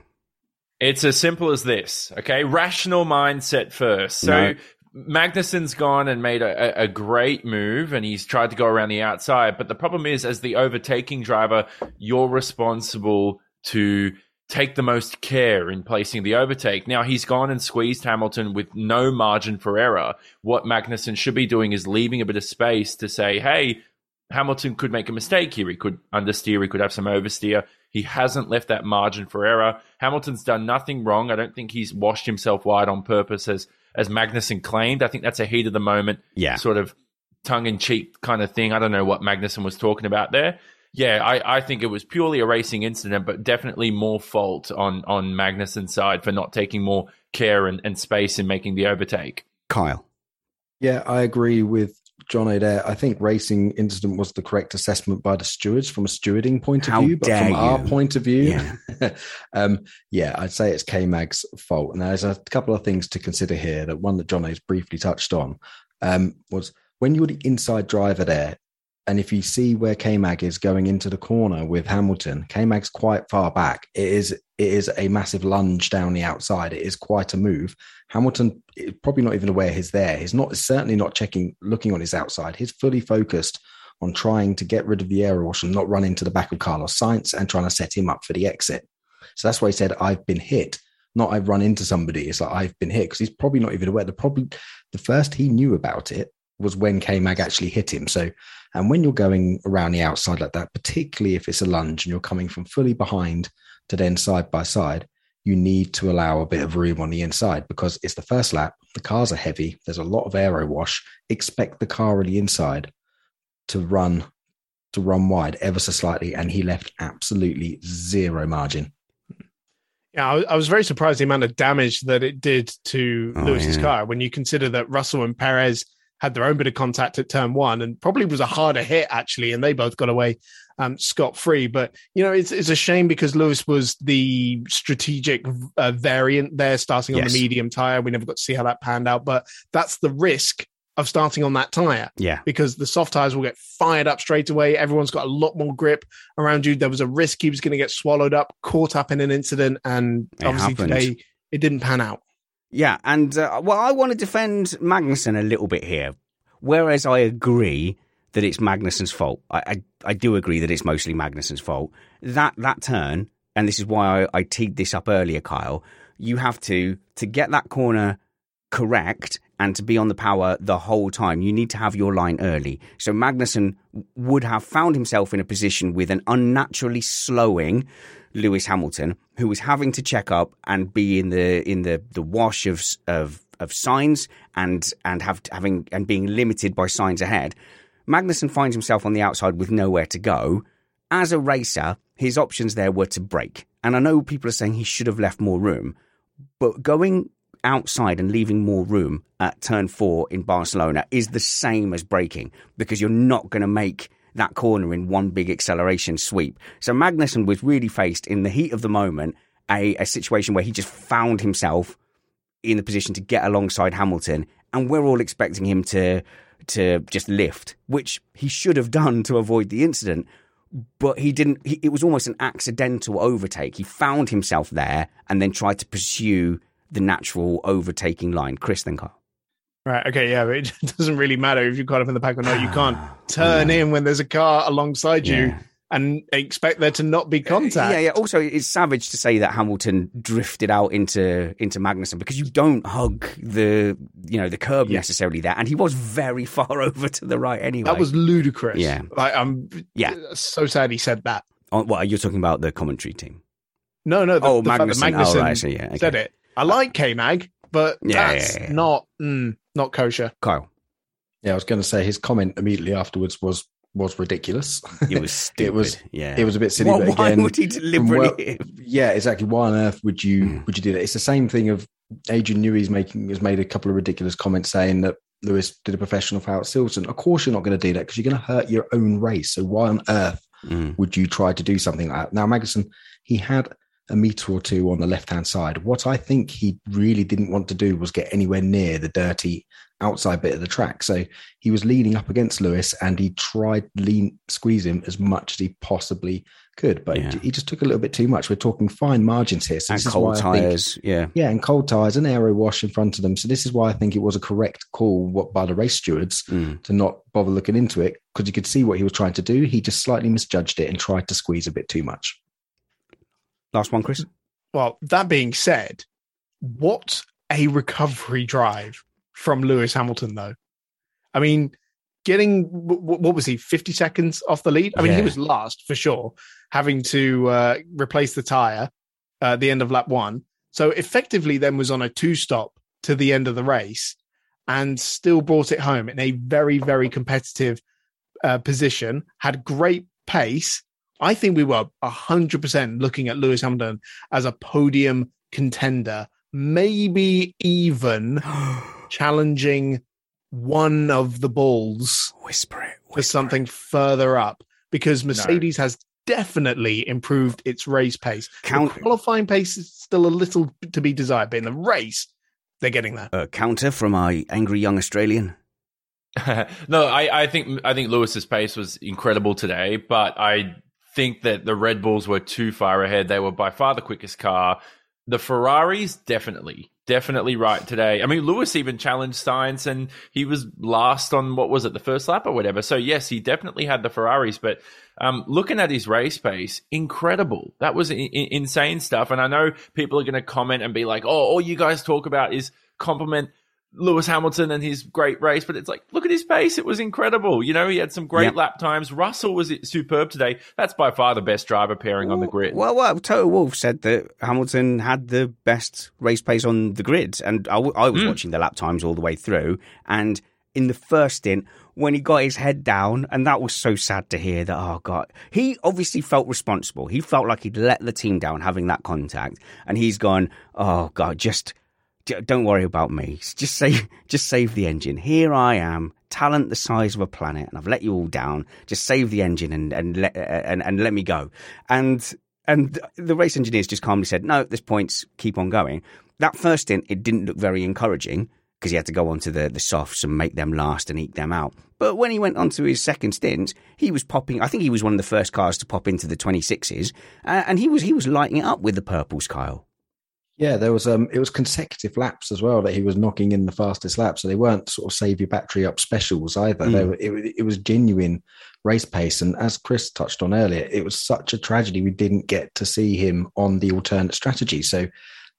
It's as simple as this, okay? Rational mindset first. So
No.
Magnussen's gone and made a, a- great move and he's tried to go around the outside. But the problem is, as the overtaking driver, you're responsible to take the most care in placing the overtake. Now, he's gone and squeezed Hamilton with no margin for error. What Magnussen should be doing is leaving a bit of space to say, hey, Hamilton could make a mistake here. He could understeer. He could have some oversteer. He hasn't left that margin for error. Hamilton's done nothing wrong. I don't think he's washed himself wide on purpose as as Magnussen claimed. I think that's a heat of the moment,
Yeah.
sort of tongue in cheek kind of thing. I don't know what Magnussen was talking about there. Yeah, I, I think it was purely a racing incident, but definitely more fault on on Magnussen's side for not taking more care and, and space in making the overtake.
Kyle.
Yeah, I agree with John Adair. I think racing incident was the correct assessment by the stewards from a stewarding point of
How
view, but from our point of view,
Yeah.
um, yeah, I'd say it's K Mag's fault. And there's a couple of things to consider here. That one that John has briefly touched on um, was when you're the inside driver there, and if you see where K Mag is going into the corner with Hamilton, K Mag's quite far back. It is it is a massive lunge down the outside. It is quite a move. Hamilton is probably not even aware he's there. He's not certainly not checking, looking on his outside. He's fully focused on trying to get rid of the air and not run into the back of Carlos Sainz and trying to set him up for the exit. So that's why he said, "I've been hit." Not I've run into somebody. It's like I've been hit because he's probably not even aware. The probably the first he knew about it was when K Mag actually hit him. So, and when you're going around the outside like that, particularly if it's a lunge and you're coming from fully behind to then side by side, you need to allow a bit of room on the inside because it's the first lap. The cars are heavy. There's a lot of aero wash. Expect the car on the inside to run to run wide ever so slightly, and he left absolutely zero margin.
Yeah, I was, very surprised the amount of damage that it did to
Oh,
Lewis's
yeah.
car when you consider that Russell and Perez had their own bit of contact at turn one and probably was a harder hit actually, and they both got away um, scot free. But you know, it's it's a shame because Lewis was the strategic uh, variant there, starting on
Yes.
the medium tire. We never got to see how that panned out, but that's the risk of starting on that tire
Yeah.
because the soft tires will get fired up straight away. Everyone's got a lot more grip around you. There was a risk he was going to get swallowed up, caught up in an incident, and
It
obviously
happened.
today it didn't pan out.
Yeah, and uh, well, I want to defend Magnussen a little bit here. Whereas I agree that it's Magnussen's fault, I, I I do agree that it's mostly Magnussen's fault. That that turn, and this is why I, I teed this up earlier, Kyle. You have to to get that corner correct and to be on the power the whole time. You need to have your line early. So Magnussen would have found himself in a position with an unnaturally slowing Lewis Hamilton, who was having to check up and be in the in the the wash of of of Sainz and and have having and being limited by Sainz ahead. Magnussen finds himself on the outside with nowhere to go. As a racer, his options there were to break. And I know people are saying he should have left more room, but going outside and leaving more room at turn four in Barcelona is the same as braking because you're not going to make that corner in one big acceleration sweep. So Magnussen was really faced in the heat of the moment a, a situation where he just found himself in the position to get alongside Hamilton, and we're all expecting him to to just lift, which he should have done to avoid the incident. But he didn't. He, it was almost an accidental overtake. He found himself there and then tried to pursue the natural overtaking line. Chris, then Kyle.
Right. Okay. Yeah. It doesn't really matter if you're caught up in the pack or not. You can't turn in when there's a car alongside you
Yeah.
and expect there to not be contact.
Yeah, yeah. Also, it's savage to say that Hamilton drifted out into into Magnussen because you don't hug the you know the curb necessarily there, and he was very far over to the right anyway.
That was ludicrous.
Yeah.
Like, I'm
Yeah.
so sad he said that.
What are you're talking about the commentary team?
No, no. The,
Oh,
the that
Magnussen. Oh, right, so yeah, okay.
said it. I like K Mag, but
Yeah,
that's
yeah, yeah.
not mm, not kosher.
Kyle,
Yeah, I was going to say his comment immediately afterwards was was ridiculous.
it was stupid.
it was
yeah,
it was a bit silly.
Why-
but
why would he deliberately?
where- yeah, exactly. Why on earth would you
Hmm.
would you do that? It's the same thing of Adrian Newey's making has made a couple of ridiculous comments saying that Lewis did a professional foul at Silverstone. Of course, you're not going to do that because you're going to hurt your own race. So why on earth
Mm.
would you try to do something like that? Now, Magnussen, he had a meter or two on the left hand side. What I think he really didn't want to do was get anywhere near the dirty outside bit of the track. So he was leaning up against Lewis and he tried lean squeeze him as much as he possibly could, but
Yeah.
he, just took a little bit too much. We're talking fine margins here. So
and cold
I think-
tires. Yeah,
yeah, and cold tires and aero wash in front of them. So this is why I think it was a correct call what by the race stewards
Mm.
to not bother looking into it because you could see what he was trying to do. He just slightly misjudged it and tried to squeeze a bit too much.
Last one, Chris.
Well, that being said, what a recovery drive from Lewis Hamilton, though. I mean, getting what was he, 50 seconds off the lead? I mean, he was last for sure, having to uh, replace the tire uh, at the end of lap one. So effectively, then was on a two stop to the end of the race and still brought it home in a very, very competitive uh, position, had great pace. I think we were 100% looking at Lewis Hamilton as a podium contender, maybe even challenging one of the bulls
Whisper it.
for something further up because Mercedes has definitely improved its race pace.
Count-
The qualifying pace is still a little to be desired, but in the race, they're getting there.
A counter from our angry young Australian.
no, I, I think I think Lewis's pace was incredible today, but I think that the Red Bulls were too far ahead. They were by far the quickest car. The Ferraris definitely, definitely right today. I mean, Lewis even challenged Sainz, and he was last on what was it, the first lap or whatever. So yes, he definitely had the Ferraris, but um, looking at his race pace, incredible. That was insane stuff. And I know people are going to comment and be like, "Oh, all you guys talk about is compliment." Lewis Hamilton and his great race, but it's like, look at his pace. It was incredible. You know, he had some great
Yep.
lap times. Russell was superb today. That's by far the best driver pairing on the grid.
Well, well, Toto Wolff said that Hamilton had the best race pace on the grid, and I was hmm. watching the lap times all the way through. And in the first stint, when he got his head down, and that was so sad to hear that. Oh God, he obviously felt responsible. He felt like he'd let the team down having that contact, and he's gone. Oh God, just don't worry about me. Just save, just save the engine. Here I am, talent the size of a planet, and I've let you all down. Just save the engine and and let and, and let me go. And and the race engineers just calmly said, "No, this points. Keep on going." That first stint, it didn't look very encouraging. because he had to go onto the, the softs and make them last and eke them out. But when he went onto his second stint, he was popping. I think he was one of the first cars to pop into the 26s, uh, and he was he was lighting it up with the purples, Kyle.
Yeah, there was um, it was consecutive laps as well that he was knocking in the fastest lap, so they weren't sort of save your battery up specials either. Mm. Were, it, it was genuine race pace, and as Chris touched on earlier, it was such a tragedy we didn't get to see him on the alternate strategy. So,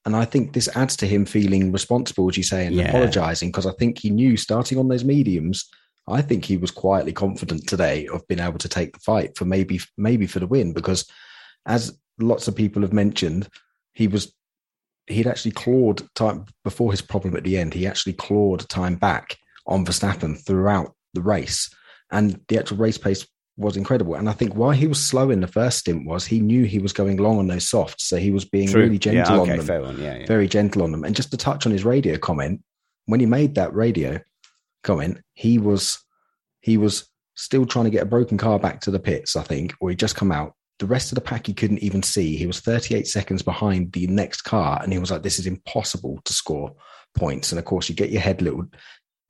and I think this adds to him feeling responsible, as you say, and yeah. apologising because I think he knew starting on those mediums. I think he was quietly confident today of being able to take the fight for maybe maybe for the win because, as lots of people have mentioned, he was he'd actually clawed time before his problem at the end. He actually clawed time back on Verstappen throughout the race, and the actual race pace was incredible. And I think why he was slow in the first stint was he knew he was going long on those softs, so he was being True. really gentle yeah, okay, on them, yeah, yeah. very gentle on them. And just to touch on his radio comment, when he made that radio comment, he was he was still trying to get a broken car back to the pits, I think, or he'd just come out the rest of the pack he couldn't even see. He was 38 seconds behind the next car, and he was like, "This is impossible to score points." And of course, you get your head little,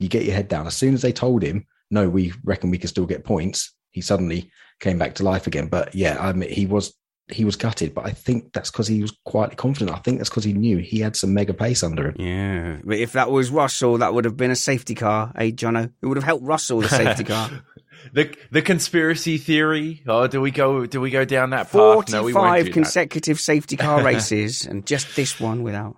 you get your head down. As soon as they told him, "No, we reckon we can still get points," he suddenly came back to life again. But yeah, I mean, he was he was gutted, but I think that's because he was quietly confident. I think that's because he knew he had some mega pace under him.
Yeah, but if that was Russell, that would have been a safety car, eh, Jono? It would have helped Russell the safety car.
The the conspiracy theory. Oh, do we go? Do we go down that path?
Forty-five no, we won't consecutive that. safety car races, and just this one without.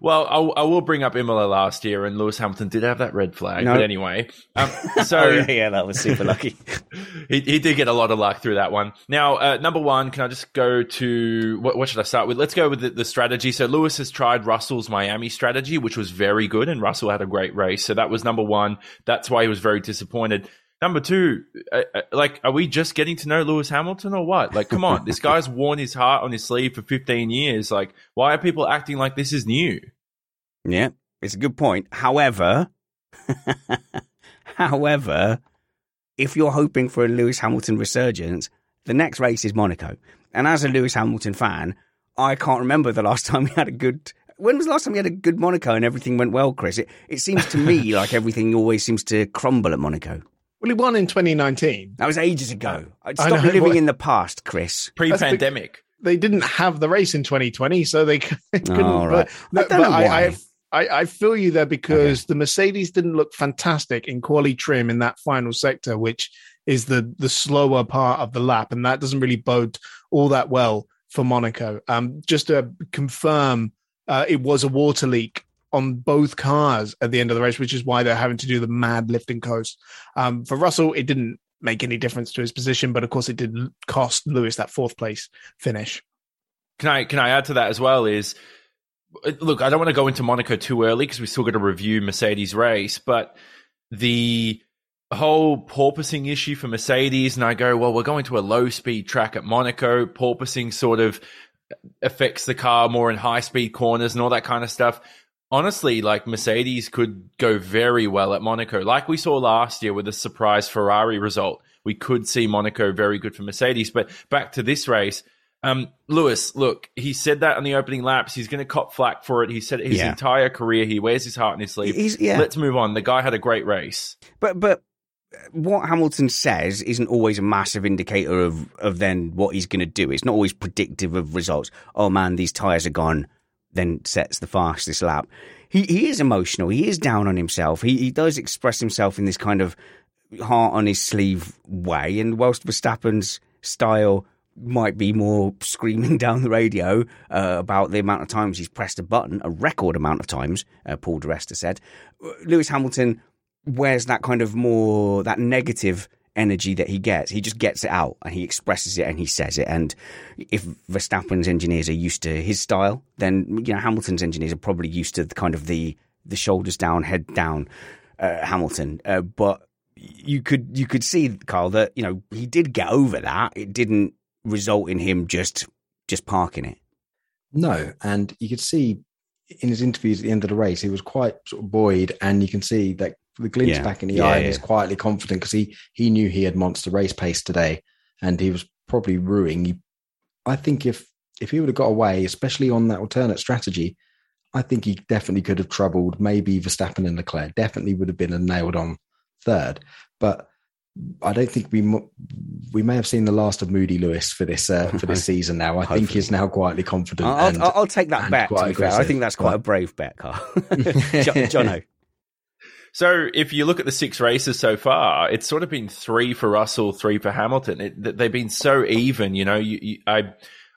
Well, I'll, I will bring up Imola last year, and Lewis Hamilton did have that red flag. No. But anyway, um, so oh,
yeah, yeah, that was super lucky.
he, he did get a lot of luck through that one. Now, uh, number one, can I just go to what, what should I start with? Let's go with the, the, strategy. So Lewis has tried Russell's Miami strategy, which was very good, and Russell had a great race. So that was number one. That's why he was very disappointed. Number two, uh, uh, like, are we just getting to know Lewis Hamilton or what? Like, come on, this guy's worn his heart on his sleeve for 15 years. Like, why are people acting like this is new?
Yeah, it's a good point. However, however, if you're hoping for a Lewis Hamilton resurgence, the next race is Monaco. And as a Lewis Hamilton fan, I can't remember the last time we had a good. When was the last time we had a good Monaco and everything went well, Chris? It, it seems to me like everything always seems to crumble at Monaco.
Well, he won in 2019.
That was ages ago. Stop know, living in the past, Chris.
Pre-pandemic.
They didn't have the race in 2020, so they, couldn't. Oh, right. But, I but I, I, I, I, feel you there because okay. the Mercedes didn't look fantastic in quali trim in that final sector, which is the the slower part of the lap, and that doesn't really bode all that well for Monaco. Um, just to confirm, uh, it was a water leak on both cars at the end of the race, which is why they're having to do the mad lifting coast. Um, for Russell, it didn't make any difference to his position, but of course, it did cost Lewis that fourth place finish.
Can I can I add to that as well? Is look, I don't want to go into Monaco too early because we still got to review Mercedes race, but the whole porpoising issue for Mercedes, and I go, well, we're going to a low speed track at Monaco. Porpoising sort of affects the car more in high speed corners and all that kind of stuff honestly, like Mercedes could go very well at Monaco, like we saw last year with a surprise Ferrari result. We could see Monaco very good for Mercedes. But back to this race, um, Lewis, look, he said that on the opening laps. He's going to cop flack for it. He said his yeah. entire career he wears his heart on his sleeve. Yeah. Let's move on. The guy had a great race.
But but what Hamilton says isn't always a massive indicator of of then what he's going to do. It's not always predictive of results. Oh man, these tires are gone then sets the fastest lap. He he is emotional. He is down on himself. He he does express himself in this kind of heart on his sleeve way. And whilst Verstappen's style might be more screaming down the radio uh, about the amount of times he's pressed a button, a record amount of times, uh, Paul di Resta said, Lewis Hamilton wears that kind of more that negative energy that he gets. He just gets it out and he expresses it and he says it. And if Verstappen's engineers are used to his style, then you know Hamilton's engineers are probably used to the kind of the the shoulders down, head down uh, Hamilton. Uh, but you could you could see Carl that you know he did get over that. It didn't result in him just just parking it.
No, and you could see in his interviews at the end of the race, he was quite sort of buoyed, and you can see that the glint yeah. back in the yeah, eye, yeah. he's quietly confident because he he knew he had monster race pace today, and he was probably ruining. He, I think if if he would have got away, especially on that alternate strategy, I think he definitely could have troubled maybe Verstappen and Leclerc. Definitely would have been a nailed on third. But I don't think we we may have seen the last of Moody Lewis for this uh, for this season. Now I think he's now quietly confident.
I'll,
and,
I'll, I'll take that bet. To be fair. I think that's quite a brave bet, Carl. John,
So if you look at the six races so far, it's sort of been three for Russell, three for Hamilton. It, they've been so even. You know, you, you, I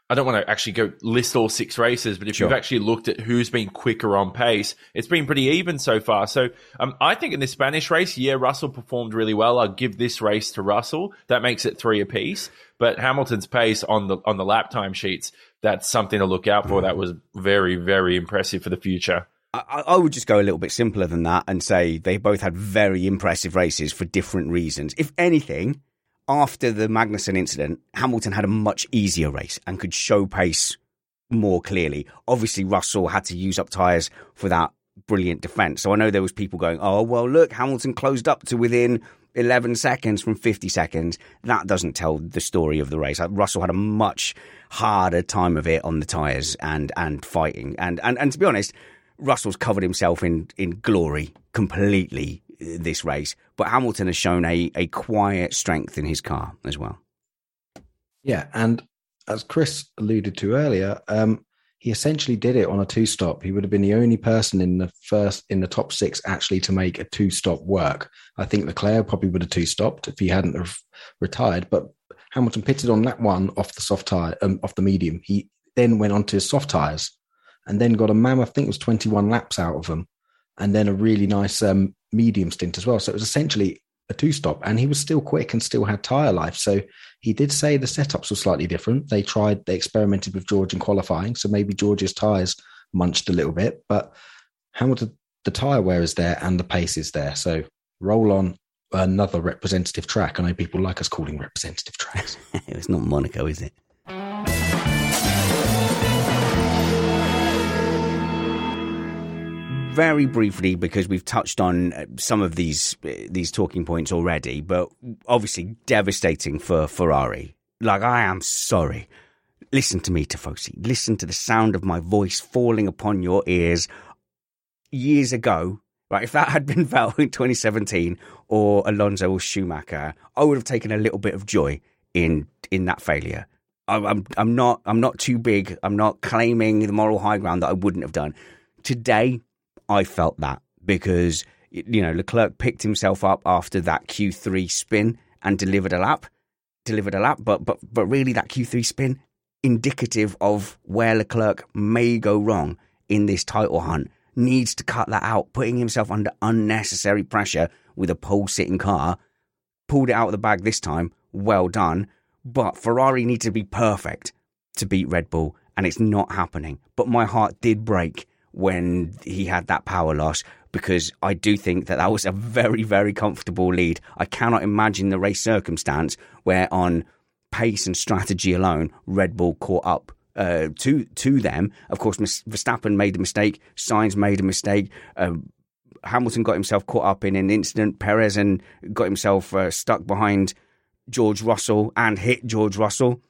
I don't want to actually go list all six races, but if sure. you've actually looked at who's been quicker on pace, it's been pretty even so far. So um, I think in the Spanish race, yeah, Russell performed really well. I'll give this race to Russell. That makes it three apiece. But Hamilton's pace on the on the lap time sheets, that's something to look out for. That was very very impressive for the future.
I, I, would just go a little bit simpler than that and say they both had very impressive races for different reasons. If anything, after the Magnussen incident, Hamilton had a much easier race and could show pace more clearly. Obviously, Russell had to use up tyres for that brilliant defence. So I know there was people going, "Oh, well, look, Hamilton closed up to within 11 seconds from 50 seconds." That doesn't tell the story of the race. Russell had a much harder time of it on the tyres and and fighting. And and and to be honest, Russell's covered himself in in glory completely this race, but Hamilton has shown a, a quiet strength in his car as well.
Yeah, and as Chris alluded to earlier, um, he essentially did it on a two stop. He would have been the only person in the first in the top six actually to make a two stop work. I think Leclerc probably would have two stopped if he hadn't have retired. But Hamilton pitted on that one off the soft tire, um, off the medium. He then went on to soft tires, and then got a mammoth. I think it was twenty one laps out of them, and then a really nice um, medium stint as well. So it was essentially a two stop, and he was still quick and still had tyre life. So he did say the setups were slightly different. They tried, they experimented with George in qualifying, so maybe George's tyres munched a little bit, but Hamilton, the tyre wear is there and the pace is there. So roll on another representative track. I know people like us calling representative tracks.
it's not Monaco, is it? Very briefly because we've touched on uh, some of these uh, these talking points already, but obviously devastating for Ferrari. Like I am sorry. Listen to me, Tifosi. Listen to the sound of my voice falling upon your ears. Years ago, right? If that had been Vettel in 2017 or Alonso or Schumacher, I would have taken a little bit of joy in in that failure. I'm I'm not I'm not too big. I'm not claiming the moral high ground that I wouldn't have done. Today, I felt that because you know Leclerc picked himself up after that Q3 spin and delivered a lap, delivered a lap, but but but really that Q3 spin indicative of where Leclerc may go wrong in this title hunt needs to cut that out, putting himself under unnecessary pressure with a pole sitting car. Pulled it out of the bag this time, well done. But Ferrari need to be perfect to beat Red Bull, and it's not happening. But my heart did break when he had that power loss because I do think that that was a very, very comfortable lead. I cannot imagine the race circumstance where on pace and strategy alone, Red Bull caught up uh, to to them. Of course, Verstappen made a mistake. Sainz made a mistake. Uh, Hamilton got himself caught up in an incident. Perez and got himself uh, stuck behind George Russell and hit George Russell.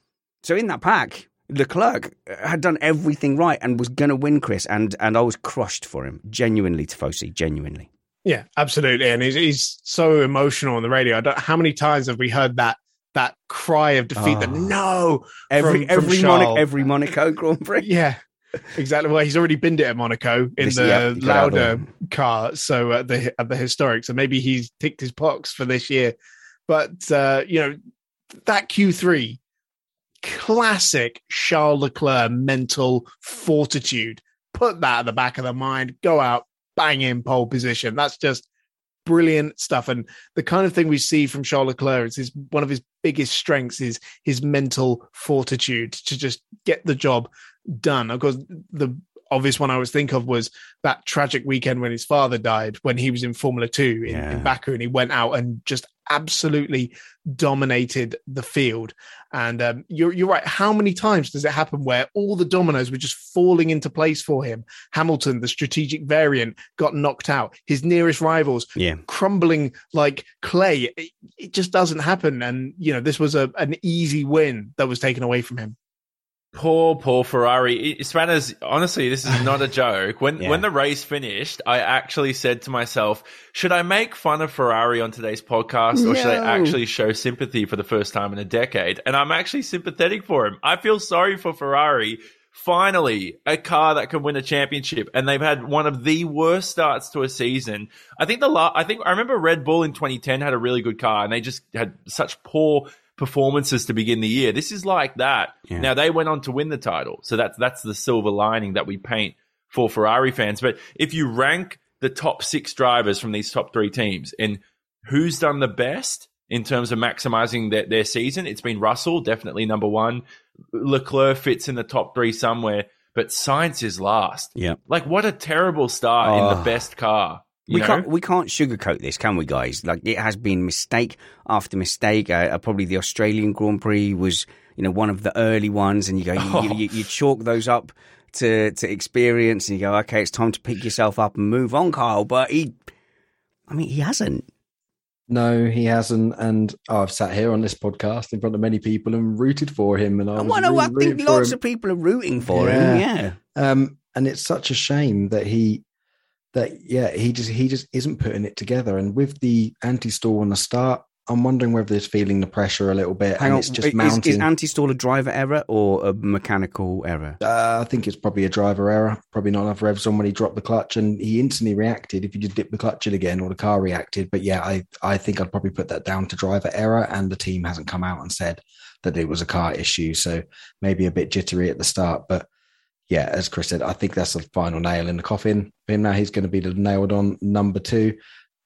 So in that pack, Leclerc had done everything right and was going to win, Chris, and and I was crushed for him, genuinely, Tifosi, genuinely.
Yeah, absolutely, and he's, he's so emotional on the radio. I don't, how many times have we heard that that cry of defeat? Oh. That no,
every from, every from Monaco, every Monaco Grand Prix.
yeah, exactly. Well, he's already been it at Monaco in this, the yep, Lauda car, so at the at the historic. So maybe he's ticked his box for this year. But uh, you know that Q three classic Charles Leclerc mental fortitude. Put that at the back of the mind, go out, bang in pole position. That's just brilliant stuff. And the kind of thing we see from Charles Leclerc is his, one of his biggest strengths is his mental fortitude to just get the job done. Of course, the obvious one I always think of was that tragic weekend when his father died when he was in Formula Two in, yeah. in Baku, and he went out and just absolutely dominated the field. And um, you're you're right. How many times does it happen where all the dominoes were just falling into place for him? Hamilton, the strategic variant, got knocked out. His nearest rivals,
yeah.
crumbling like clay. It, it just doesn't happen. And you know, this was a an easy win that was taken away from him.
Poor, poor Ferrari. Spanners, honestly, this is not a joke. When
Yeah.
when the race finished, I actually said to myself, should I make fun of Ferrari on today's podcast or should I actually show sympathy for the first time in a decade? And I'm actually sympathetic for him. I feel sorry for Ferrari. Finally, a car that can win a championship, and they've had one of the worst starts to a season. I think the la- I think I remember Red Bull in 2010 had a really good car, and they just had such poor performances to begin the year. This is like that.
Yeah.
Now they went on to win the title, so that's that's the silver lining that we paint for Ferrari fans. But if you rank the top six drivers from these top three teams and who's done the best in terms of maximizing their, their season, it's been Russell, definitely number one. Leclerc fits in the top three somewhere, but Sainz is last.
Yeah.
Like what a terrible start in
Oh.
the best car. You
We
know?
can't we can't sugarcoat this, can we, guys? Like it has been mistake after mistake. Uh, uh, probably the Australian Grand Prix was, you know, one of the early ones, and you go, you,
Oh.
you, you, you chalk those up to to experience, and you go, okay, it's time to pick yourself up and move on, Kyle. But he, I mean, he hasn't.
No, he hasn't. And I've sat here on this podcast in front of many people and rooted for him. And I,
I,
was
wonder, I think lots of people are rooting for him. Yeah.
Um, and it's such a shame that he that yeah he just he just isn't putting it together. And with the anti-stall on the start, I'm wondering whether he's feeling the pressure a little bit,
Hang
and
on,
it's just
is,
mounting.
is anti-stall a driver error or a mechanical error?
uh, I think it's probably a driver error. Probably not enough revs on when he dropped the clutch, and he instantly reacted. If you just dip the clutch in again, or the car reacted. But yeah, I I think I'd probably put that down to driver error, and the team hasn't come out and said that it was a car issue. So maybe a bit jittery at the start, but yeah, as Chris said, I think that's the final nail in the coffin for him. Now he's going to be the nailed on number two.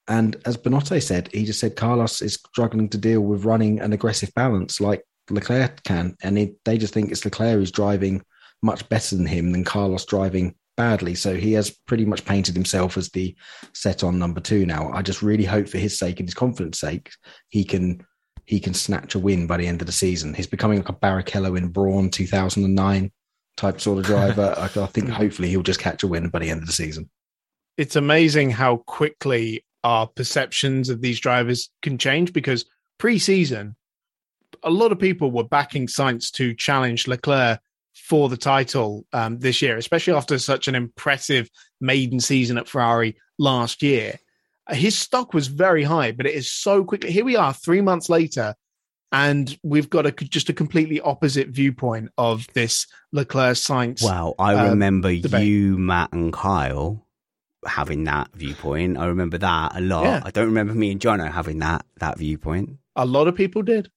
And as Binotto said, he just said Carlos is struggling to deal with running an aggressive balance like Leclerc can. And he, they just think it's Leclerc who's driving much better than him than Carlos driving badly. So he has pretty much painted himself as the set on number two now. I just really hope for his sake and his confidence sake, he can he can snatch a win by the end of the season. He's becoming like a Barrichello in Brawn 2009 type sort of driver. I, I think hopefully he'll just catch a win by the end of the season.
it's amazing how quickly our perceptions of these drivers can change because pre-season a lot of people were backing Sainz to challenge Leclerc for the title um, this year, especially after such an impressive maiden season at Ferrari last year. His stock was very high, but it is so quickly. Here we are, three months later, and we've got a just a completely opposite viewpoint of this Leclerc Sainz.
Well, I
um,
remember
debate.
you, Matt, and Kyle having that viewpoint. I remember that a lot.
Yeah.
I don't remember me and Jono having that that viewpoint.
A lot of people did.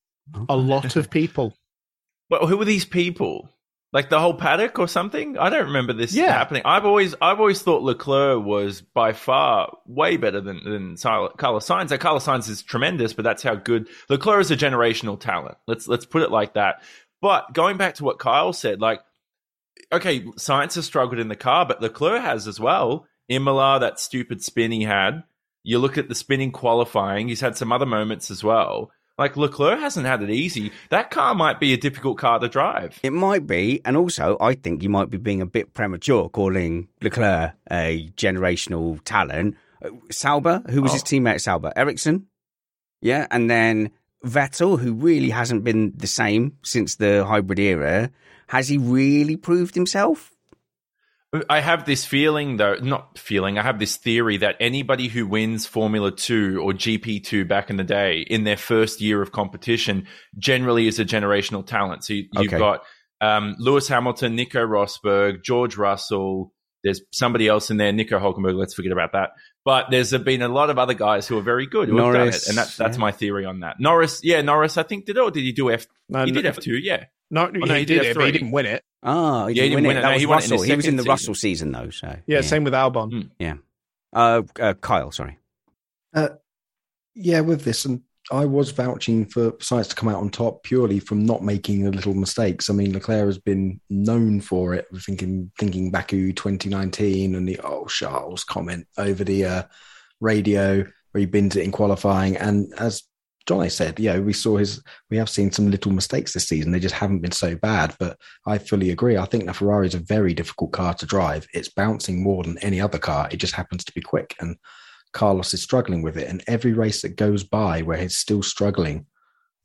A lot of people.
Well, who were these people? Like the whole paddock or something? I don't remember this
Yeah.
happening. I've always, I've always thought Leclerc was by far way better than than Carlos Sainz. Like Carlos Sainz is tremendous, but that's how good Leclerc is a generational talent. Let's let's put it like that. But going back to what Kyle said, like, okay, Sainz has struggled in the car, but Leclerc has as well. Imola, that stupid spin he had. You look at the spinning qualifying; he's had some other moments as well. Like Leclerc hasn't had it easy. That car might be a difficult car to drive.
It might be, and also I think you might be being a bit premature calling Leclerc a generational talent. Sauber, who was his
Oh.
teammate at Sauber, Ericsson, yeah, and then Vettel, who really hasn't been the same since the hybrid era. Has he really proved himself?
I have this feeling, though, not feeling, I have this theory that anybody who wins Formula 2 or GP2 back in the day in their first year of competition generally is a generational talent. So you, you've
Okay.
got um, Lewis Hamilton, Nico Rosberg, George Russell. There's somebody else in there, Nico Hulkenberg. Let's forget about that. But there's been a lot of other guys who are very good who have done
Norris,
it, and that's that's
yeah.
my theory on that. Norris, yeah, Norris, I think did it, or did he do F?
No,
he did F two, yeah.
No,
no,
he,
he
did,
did
it, but he didn't win it.
Oh, he
Yeah, he
didn't win
didn't win
it.
it.
That
No,
was
he it in
Russell. He was in the
second
Russell season though. So
Yeah, same with Albon.
Yeah. Uh, uh, Kyle, sorry.
Yeah, with this, and I was vouching for Sainz to come out on top purely from not making the little mistakes. I mean, Leclerc has been known for it. Thinking thinking Baku 2019 and the oh Charles comment over the uh, radio where he bins it in qualifying, and as Johnny said, yeah, we saw his. We have seen some little mistakes this season. They just haven't been so bad. But I fully agree. I think the Ferrari is a very difficult car to drive. It's bouncing more than any other car. It just happens to be quick, and Carlos is struggling with it. And every race that goes by where he's still struggling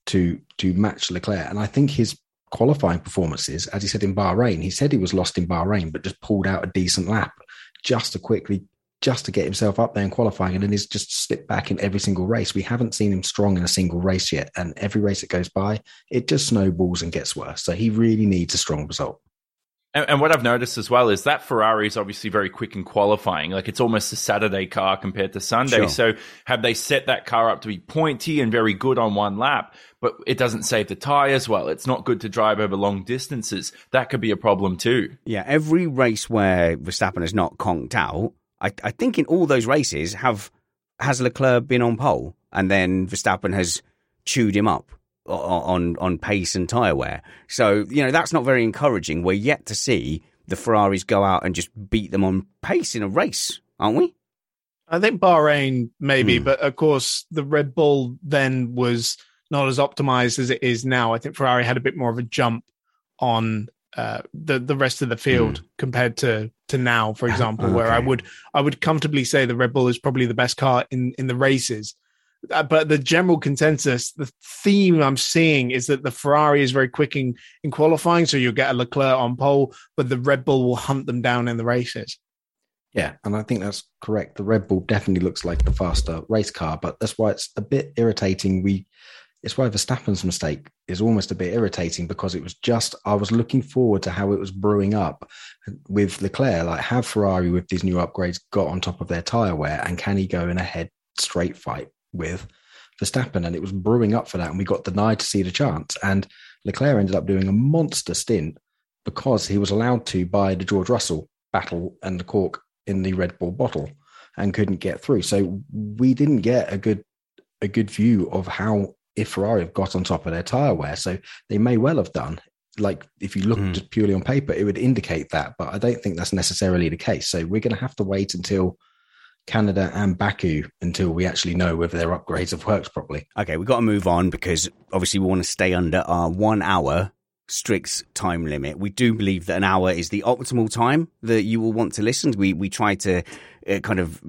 to to match Leclerc, and I think his qualifying performances, as he said in Bahrain, he said he was lost in Bahrain, but just pulled out a decent lap just to quickly, just to get himself up there in qualifying. And then he's just slipped back in every single race. We haven't seen him strong in a single race yet. And every race that goes by, it just snowballs and gets worse. So he really needs a strong result.
And, and, what I've noticed as well is that Ferrari is obviously very quick in qualifying. Like it's almost a Saturday car compared to Sunday. Sure. So have they set that car up to be pointy and very good on one lap, but it doesn't save the tires well. It's not good to drive over long distances. That could be a problem too.
Yeah, every race where Verstappen is not conked out, I, I think in all those races have has Leclerc been on pole and then Verstappen has chewed him up on on pace and tyre wear. So you know that's not very encouraging. We're yet to see the Ferraris go out and just beat them on pace in a race, aren't we?
I think Bahrain maybe, mm. but of course the Red Bull then was not as optimized as it is now. I think Ferrari had a bit more of a jump on uh, the the rest of the field mm. compared to to now, for example, okay. where I would I would comfortably say the Red Bull is probably the best car in in the races. Uh, but the general consensus, the theme I'm seeing is that the Ferrari is very quick in, in qualifying, so you'll get a Leclerc on pole, but the Red Bull will hunt them down in the races.
Yeah, and I think that's correct. The Red Bull definitely looks like the faster race car, but that's why it's a bit irritating. We, it's why Verstappen's mistake is almost a bit irritating because it was just I was looking forward to how it was brewing up with Leclerc. Like, have Ferrari with these new upgrades got on top of their tire wear, and can he go in a head straight fight with Verstappen, and it was brewing up for that, and we got denied to see the chance. And Leclerc ended up doing a monster stint because he was allowed to by the George Russell battle and the cork in the Red Bull bottle and couldn't get through. So we didn't get a good a good view of how if Ferrari have got on top of their tire wear. So they may well have done. Like if you look mm. just purely on paper, it would indicate that, but I don't think that's necessarily the case. So we're going to have to wait until Canada and Baku until we actually know whether their upgrades have worked properly.
Okay, we've got to move on because obviously we want to stay under our one hour strict time limit. We do believe that an hour is the optimal time that you will want to listen. We we try to uh, kind of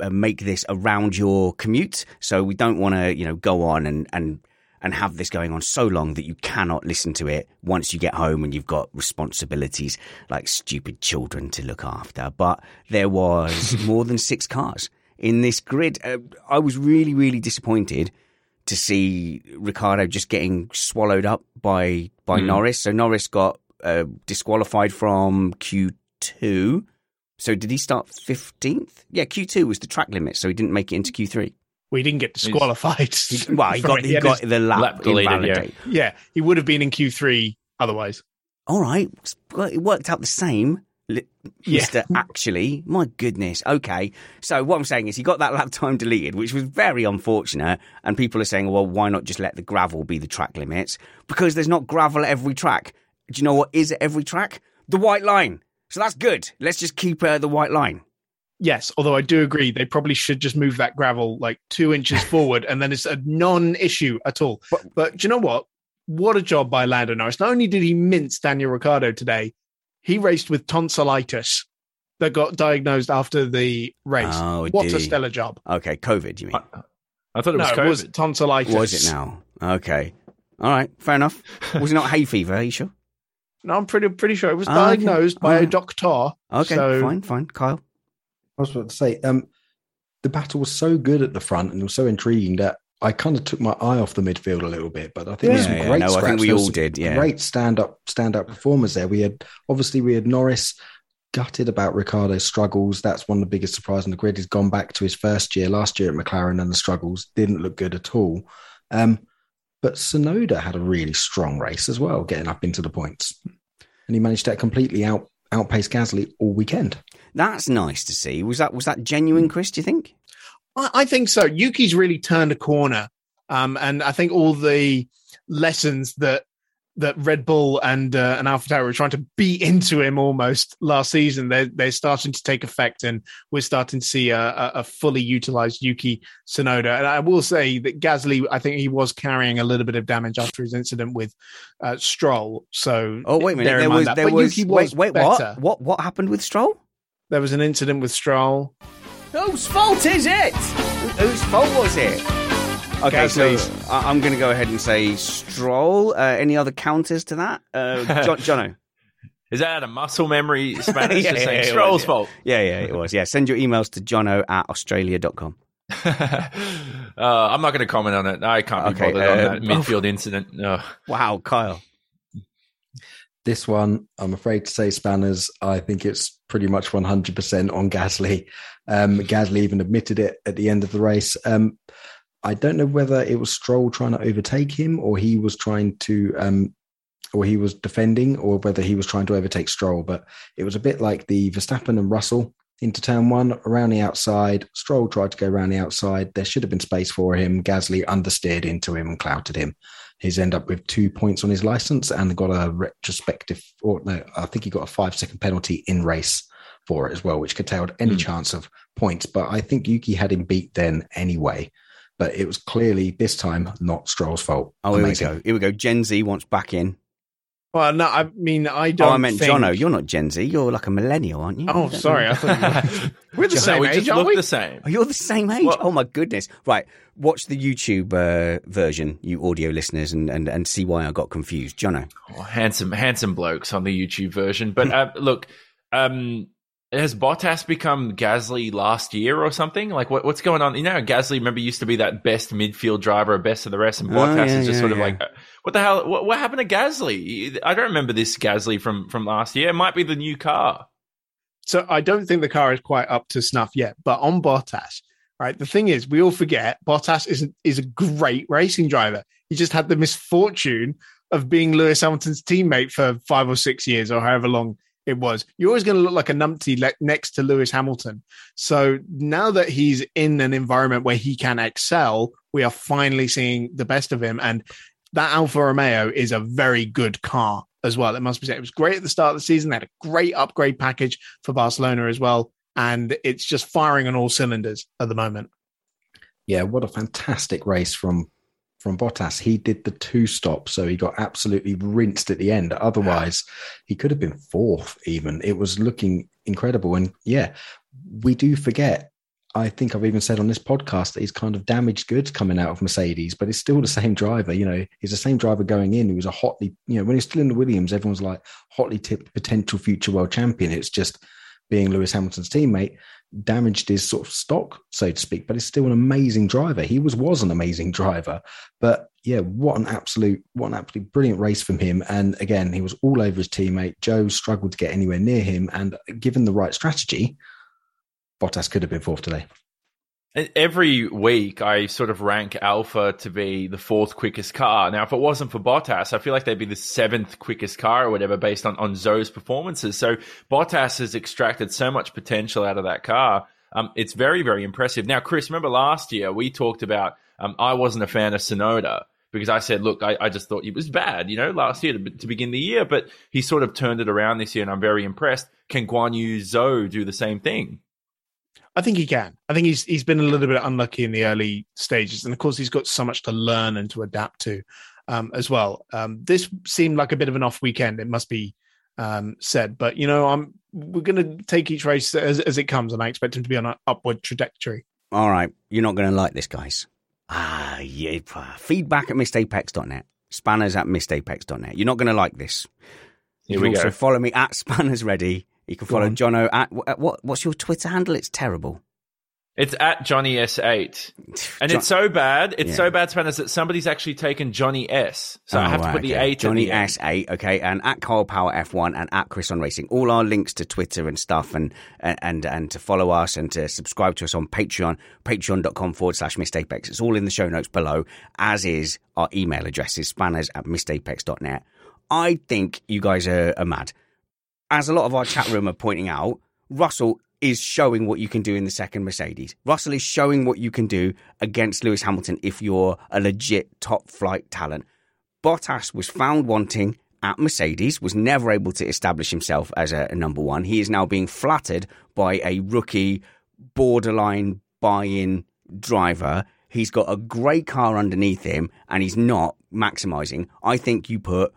uh, make this around your commute, so we don't want to you know go on and and and have this going on so long that you cannot listen to it once you get home and you've got responsibilities like stupid children to look after. But there was more than six cars in this grid. Uh, I was really, really disappointed to see Ricciardo just getting swallowed up by by mm. Norris. So Norris got uh, disqualified from Q2. So did he start 15th? Yeah, Q2 was the track limit, so he didn't make it into Q3
well, he didn't get disqualified.
He, well, he got, he, he got the lap, lap deleted,
yeah. yeah, he would have been in Q3 otherwise.
All right, it worked out the same. Mister, yeah. actually, my goodness. Okay, so what I'm saying is he got that lap time deleted, which was very unfortunate. And people are saying, well, why not just let the gravel be the track limits? Because there's not gravel at every track. Do you know what is at every track? The white line. So that's good. Let's just keep uh, the white line.
Yes, although I do agree they probably should just move that gravel like two inches forward, and then it's a non-issue at all. But, but do you know what? What a job by Lando Norris! Not only did he mince Daniel Ricciardo today, he raced with tonsillitis that got diagnosed after the race.
Oh,
what a stellar job!
Okay, COVID, you mean? I,
I thought it was no, COVID. It was
tonsillitis.
Was it now? Okay, all right, fair enough. was it not hay fever? Are you sure?
No, I'm pretty pretty sure it was diagnosed okay. by right. a doctor.
Okay, so... fine, fine, Kyle.
I was about to say, um, the battle was so good at the front and it was so intriguing that I kind of took my eye off the midfield a little bit. But I think yeah, some yeah, great no, scraps. I think
we all did. Yeah,
great stand up, stand up performers there. We had obviously we had Norris gutted about Ricciardo's struggles. That's one of the biggest surprises on the grid. He's gone back to his first year last year at McLaren, and the struggles didn't look good at all. Um, but Tsunoda had a really strong race as well, getting up into the points, and he managed to completely out outpace Gasly all weekend.
That's nice to see. Was that was that genuine, Chris? Do you think?
I, I think so. Yuki's really turned a corner, um, and I think all the lessons that that Red Bull and uh, and AlphaTauri were trying to beat into him almost last season. They're they're starting to take effect, and we're starting to see a, a fully utilized Yuki Tsunoda. And I will say that Gasly, I think he was carrying a little bit of damage after his incident with uh, Stroll. So
oh wait a minute, there was there was, was, wait wait what what what happened with Stroll?
There was an incident with Stroll.
Whose fault is it?
Whose fault was it? Okay,
Gasly.
so I- I'm going to go ahead and say Stroll. Uh, any other counters to that? Uh, John, Jono.
Is that out of muscle memory Spanish?
Yeah,
Just
yeah,
saying
it
Stroll's
was, yeah.
fault.
Yeah, yeah, it was. Yeah, send your emails to jono at australia.com.
uh, I'm not going to comment on it. I can't be
Okay,
bothered on
uh,
that midfield incident. No.
Wow, Kyle.
This one, I'm afraid to say, Spanners. I think it's pretty much 100% on Gasly. Um, Gasly even admitted it at the end of the race. Um, I don't know whether it was Stroll trying to overtake him, or he was trying to, um, or he was defending, or whether he was trying to overtake Stroll. But it was a bit like the Verstappen and Russell into turn one around the outside. Stroll tried to go around the outside. There should have been space for him. Gasly understeered into him and clouted him. He's end up with two points on his license and got a retrospective, or no, I think he got a five second penalty in race for it as well, which curtailed any chance of points. But I think Yuki had him beat then anyway. But it was clearly this time not Stroll's fault.
Oh, here
Amazing.
we go. Here we go. Gen Z wants back in.
Well, no, I mean, I don't.
Oh, I meant
think...
Jono. You're not Gen Z. You're like a millennial, aren't you?
Oh, sorry. I thought you were... we're the
No,
same
we
age,
just
aren't
look
we?
the same.
Oh, you're the same age.
Well-
oh my goodness! Right, watch the YouTube uh, version, you audio listeners, and, and and see why I got confused. Jono.
Oh, handsome, handsome blokes on the YouTube version. But uh, look, um, has Bottas become Gasly last year or something? Like, what, what's going on? You know, Gasly, remember, used to be that best midfield driver, best of the rest, and
Oh,
Bottas
yeah,
is just
yeah,
sort of
yeah.
like, what the hell? What, what happened to Gasly? I don't remember this Gasly from from last year. It might be the new car.
So I don't think the car is quite up to snuff yet. But on Bottas, right? The thing is, we all forget Bottas is is a great racing driver. He just had the misfortune of being Lewis Hamilton's teammate for five or six years, or however long it was. You're always going to look like a numpty le- next to Lewis Hamilton. So now that he's in an environment where he can excel, we are finally seeing the best of him. And that Alfa Romeo is a very good car as well. It must be said. It was great at the start of the season. They had a great upgrade package for Barcelona as well. And it's just firing on all cylinders at the moment.
Yeah, what a fantastic race from from Bottas. He did the two stops, so he got absolutely rinsed at the end. Otherwise, he could have been fourth. Even it was looking incredible. And yeah, we do forget. I think I've even said on this podcast that he's kind of damaged goods coming out of Mercedes, but it's still the same driver. You know, he's the same driver going in. He was a hotly, you know, when he's still in the Williams, everyone's like hotly tipped potential future world champion. It's just being Lewis Hamilton's teammate damaged his sort of stock, so to speak. But he's still an amazing driver. He was was an amazing driver. But yeah, what an absolute, what an absolutely brilliant race from him. And again, he was all over his teammate. Zhou struggled to get anywhere near him. And given the right strategy, Bottas could have been fourth today.
Every week, I sort of rank Alfa to be the fourth quickest car. Now, if it wasn't for Bottas, I feel like they'd be the seventh quickest car or whatever based on, on Zhou's performances. So Bottas has extracted so much potential out of that car. Um, it's very, very impressive. Now, Chris, remember last year we talked about um, I wasn't a fan of Tsunoda because I said, look, I, I just thought he was bad, you know, last year to, to begin the year, but he sort of turned it around this year and I'm very impressed. Can Guan Yu Zhou do the same thing?
I think he can. I think he's he's been a little bit unlucky in the early stages, and of course he's got so much to learn and to adapt to um, as well. Um, this seemed like a bit of an off weekend. It must be um, said, but you know, I'm we're going to take each race as, as it comes, and I expect him to be on an upward trajectory.
All right, you're not going to like this, guys. Ah, yeah. Feedback at missedapex.net. Spanners at missedapex.net. You're not going to like this. You
Here
can
we
also
go.
follow me at Spanners Ready. You can
Go
follow
on.
Jono at, at what? What's your Twitter handle? It's terrible.
It's at Johnny S8. And
John-
it's so bad, it's
Yeah.
so bad, Spanners, that somebody's actually taken Johnny S. So I
Oh,
have to put the
okay.
eight
Johnny
the.
S8, okay, and at Carl Power F1 and at Chris on Racing. All our links to Twitter and stuff, and and and, and to follow us and to subscribe to us on Patreon, patreon.com forward slash missedapex. It's all in the show notes below, as is our email addresses, spanners at missedapex.net. I think you guys are, are mad. As a lot of our chat room are pointing out, Russell is showing what you can do in the second Mercedes. Russell is showing what you can do against Lewis Hamilton if you're a legit top flight talent. Bottas was found wanting at Mercedes, was never able to establish himself as a, a number one. He is now being flattered by a rookie, borderline buy in driver. He's got a great car underneath him and he's not maximizing. I think you put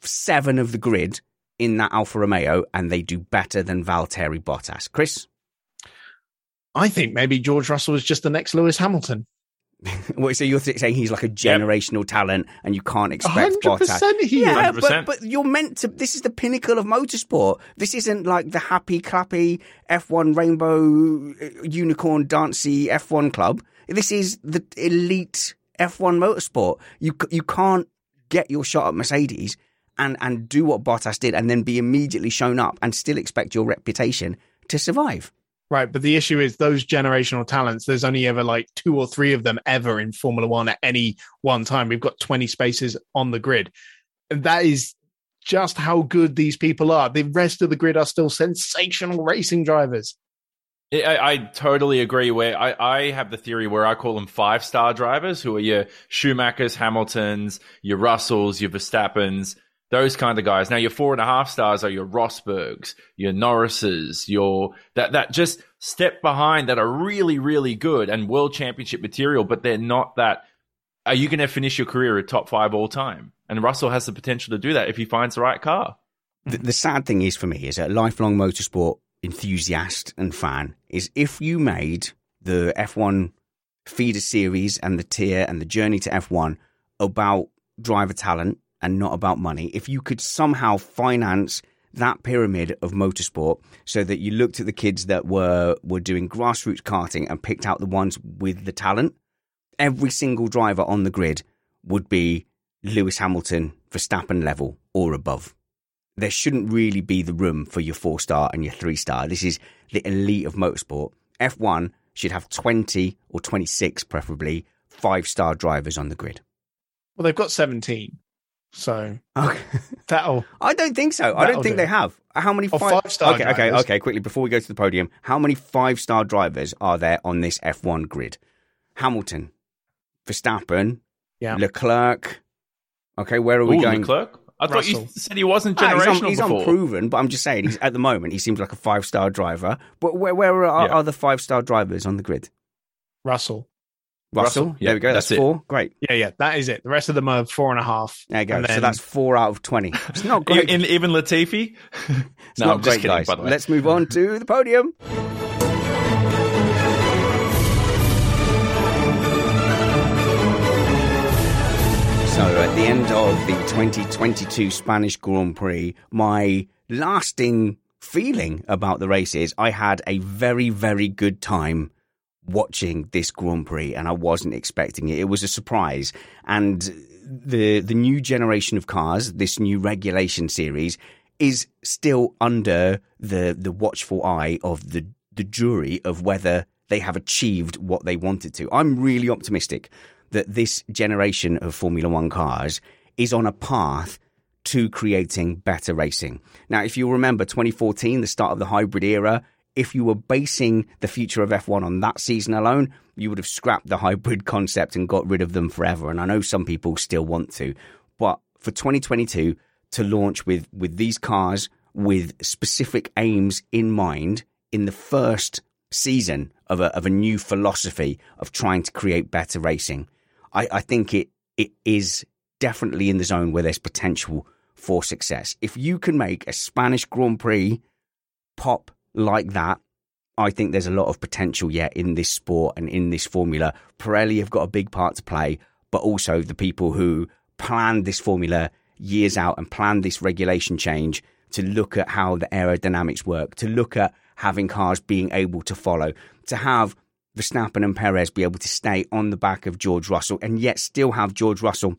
seven of the grid in that Alfa Romeo and they do better than Valtteri Bottas. Chris?
I think maybe George Russell is just the next Lewis Hamilton.
Well, so you're th- saying he's like a generational talent, and you can't expect
100%
Bottas.
he
yeah,
100%.
but but you're meant to. This is the pinnacle of motorsport. This isn't like the happy clappy F1 rainbow uh, unicorn dancey F1 club. This is the elite F1 motorsport. You you can't get your shot at Mercedes and and do what Bottas did, and then be immediately shown up and still expect your reputation to survive.
Right, but the issue is those generational talents. There's only ever like two or three of them ever in Formula One at any one time. We've got 20 spaces on the grid. And that is just how good these people are. The rest of the grid are still sensational racing drivers.
I, I I totally agree. Where I, I have the theory where I call them five star drivers, who are your Schumachers, Hamiltons, your Russells, your Verstappens, those kind of guys. Now your four and a half stars are your Rosbergs, your Norrises, your that that just step behind that are really really good and world championship material, but they're not that. Are you going to finish your career at top five all time? And Russell has the potential to do that if he finds the right car.
the, the sad thing is for me is a lifelong motorsport enthusiast and fan is if you made the F1 feeder series and the tier and the journey to F1 about driver talent and not about money, if you could somehow finance that pyramid of motorsport so that you looked at the kids that were were doing grassroots karting and picked out the ones with the talent, every single driver on the grid would be Lewis Hamilton, Verstappen level or above there shouldn't really be the room for your four star and your three star. This is the elite of motorsport. F1 should have 20 or 26, preferably, five star drivers on the grid.
Well, they've got 17. So
Okay.
that'll.
I don't think so. I don't think
do.
they have. How many
Oh,
five,
five-star
Okay, okay,
drivers.
okay. Quickly before we go to the podium, how many five star drivers are there on this F1 grid? Hamilton, Verstappen,
Yeah.
Leclerc. Okay, where are we
Ooh,
going?
Leclerc? I thought you said he wasn't
Ah,
generational
he's, un- he's
before.
unproven, but I'm just saying, he's at the moment he seems like a five star driver. But where where are
Yeah.
other five star drivers on the grid?
Russell.
Russell,
Russell, yeah,
there we go. That's,
that's it.
four. Great.
Yeah, yeah, that is it. The rest of them are four and a half.
There you go.
And
so that's four out of twenty. It's not great.
In, even Latifi?
it's
no,
not
I'm just kidding,
guys.
by the way.
Let's move on to the podium. So, at the end of the 2022 Spanish Grand Prix, my lasting feeling about the race is I had a very, very good time watching this Grand Prix, and I wasn't expecting it. It was a surprise, and the the new generation of cars, this new regulation series, is still under the the watchful eye of the the jury of whether they have achieved what they wanted to. I'm really optimistic that this generation of Formula One cars is on a path to creating better racing. Now, if you remember 2014, the start of the hybrid era, if you were basing the future of F1 on that season alone, you would have scrapped the hybrid concept and got rid of them forever. And I know some people still want to, but for 2022 to launch with with these cars with specific aims in mind in the first season of a of a new philosophy of trying to create better racing, I, I think it it is definitely in the zone where there's potential for success. If you can make a Spanish Grand Prix pop like that, I think there's a lot of potential yet in this sport and in this formula. Pirelli have got a big part to play, but also the people who planned this formula years out and planned this regulation change to look at how the aerodynamics work, to look at having cars being able to follow, to have Verstappen and Perez be able to stay on the back of George Russell and yet still have George Russell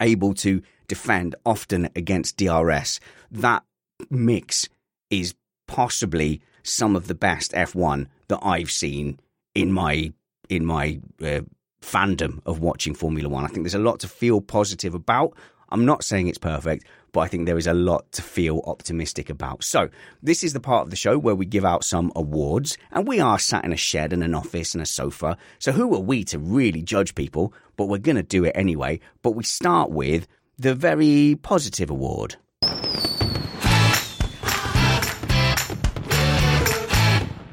able to defend often against DRS. That mix is possibly some of the best F1 that I've seen in my in my uh, fandom of watching Formula One. I think there's a lot to feel positive about. I'm not saying it's perfect, but I think there is a lot to feel optimistic about. So, this is the part of the show where we give out some awards, and we are sat in a shed and an office and a sofa. So, who are we to really judge people? But we're going to do it anyway. But we start with the very positive award.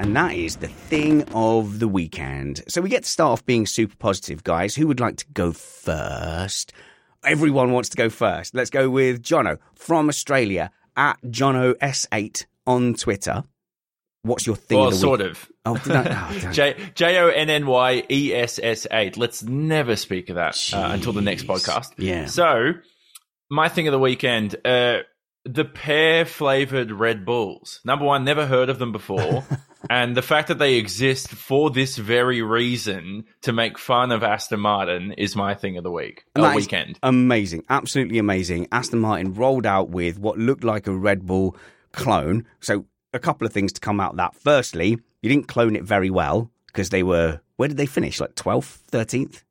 And that is the thing of the weekend. So we get to start off being super positive, guys. Who would like to go first? Everyone wants to go first. Let's go with Jono from Australia at Jono S8 on Twitter. What's your thing?
Well,
of the
sort
week?
of.
Oh, did I? Oh,
J J O N N Y E S S eight. Let's never speak of that uh, until the next podcast.
Yeah.
So, my thing of the weekend, uh, the pear flavored Red Bulls. Number one, never heard of them before. and the fact that they exist for this very reason to make fun of Aston Martin is my thing of the week. Uh, weekend.
Amazing. Absolutely amazing. Aston Martin rolled out with what looked like a Red Bull clone. So, a couple of things to come out of that. Firstly, you didn't clone it very well because they were, where did they finish? Like 12th, 13th?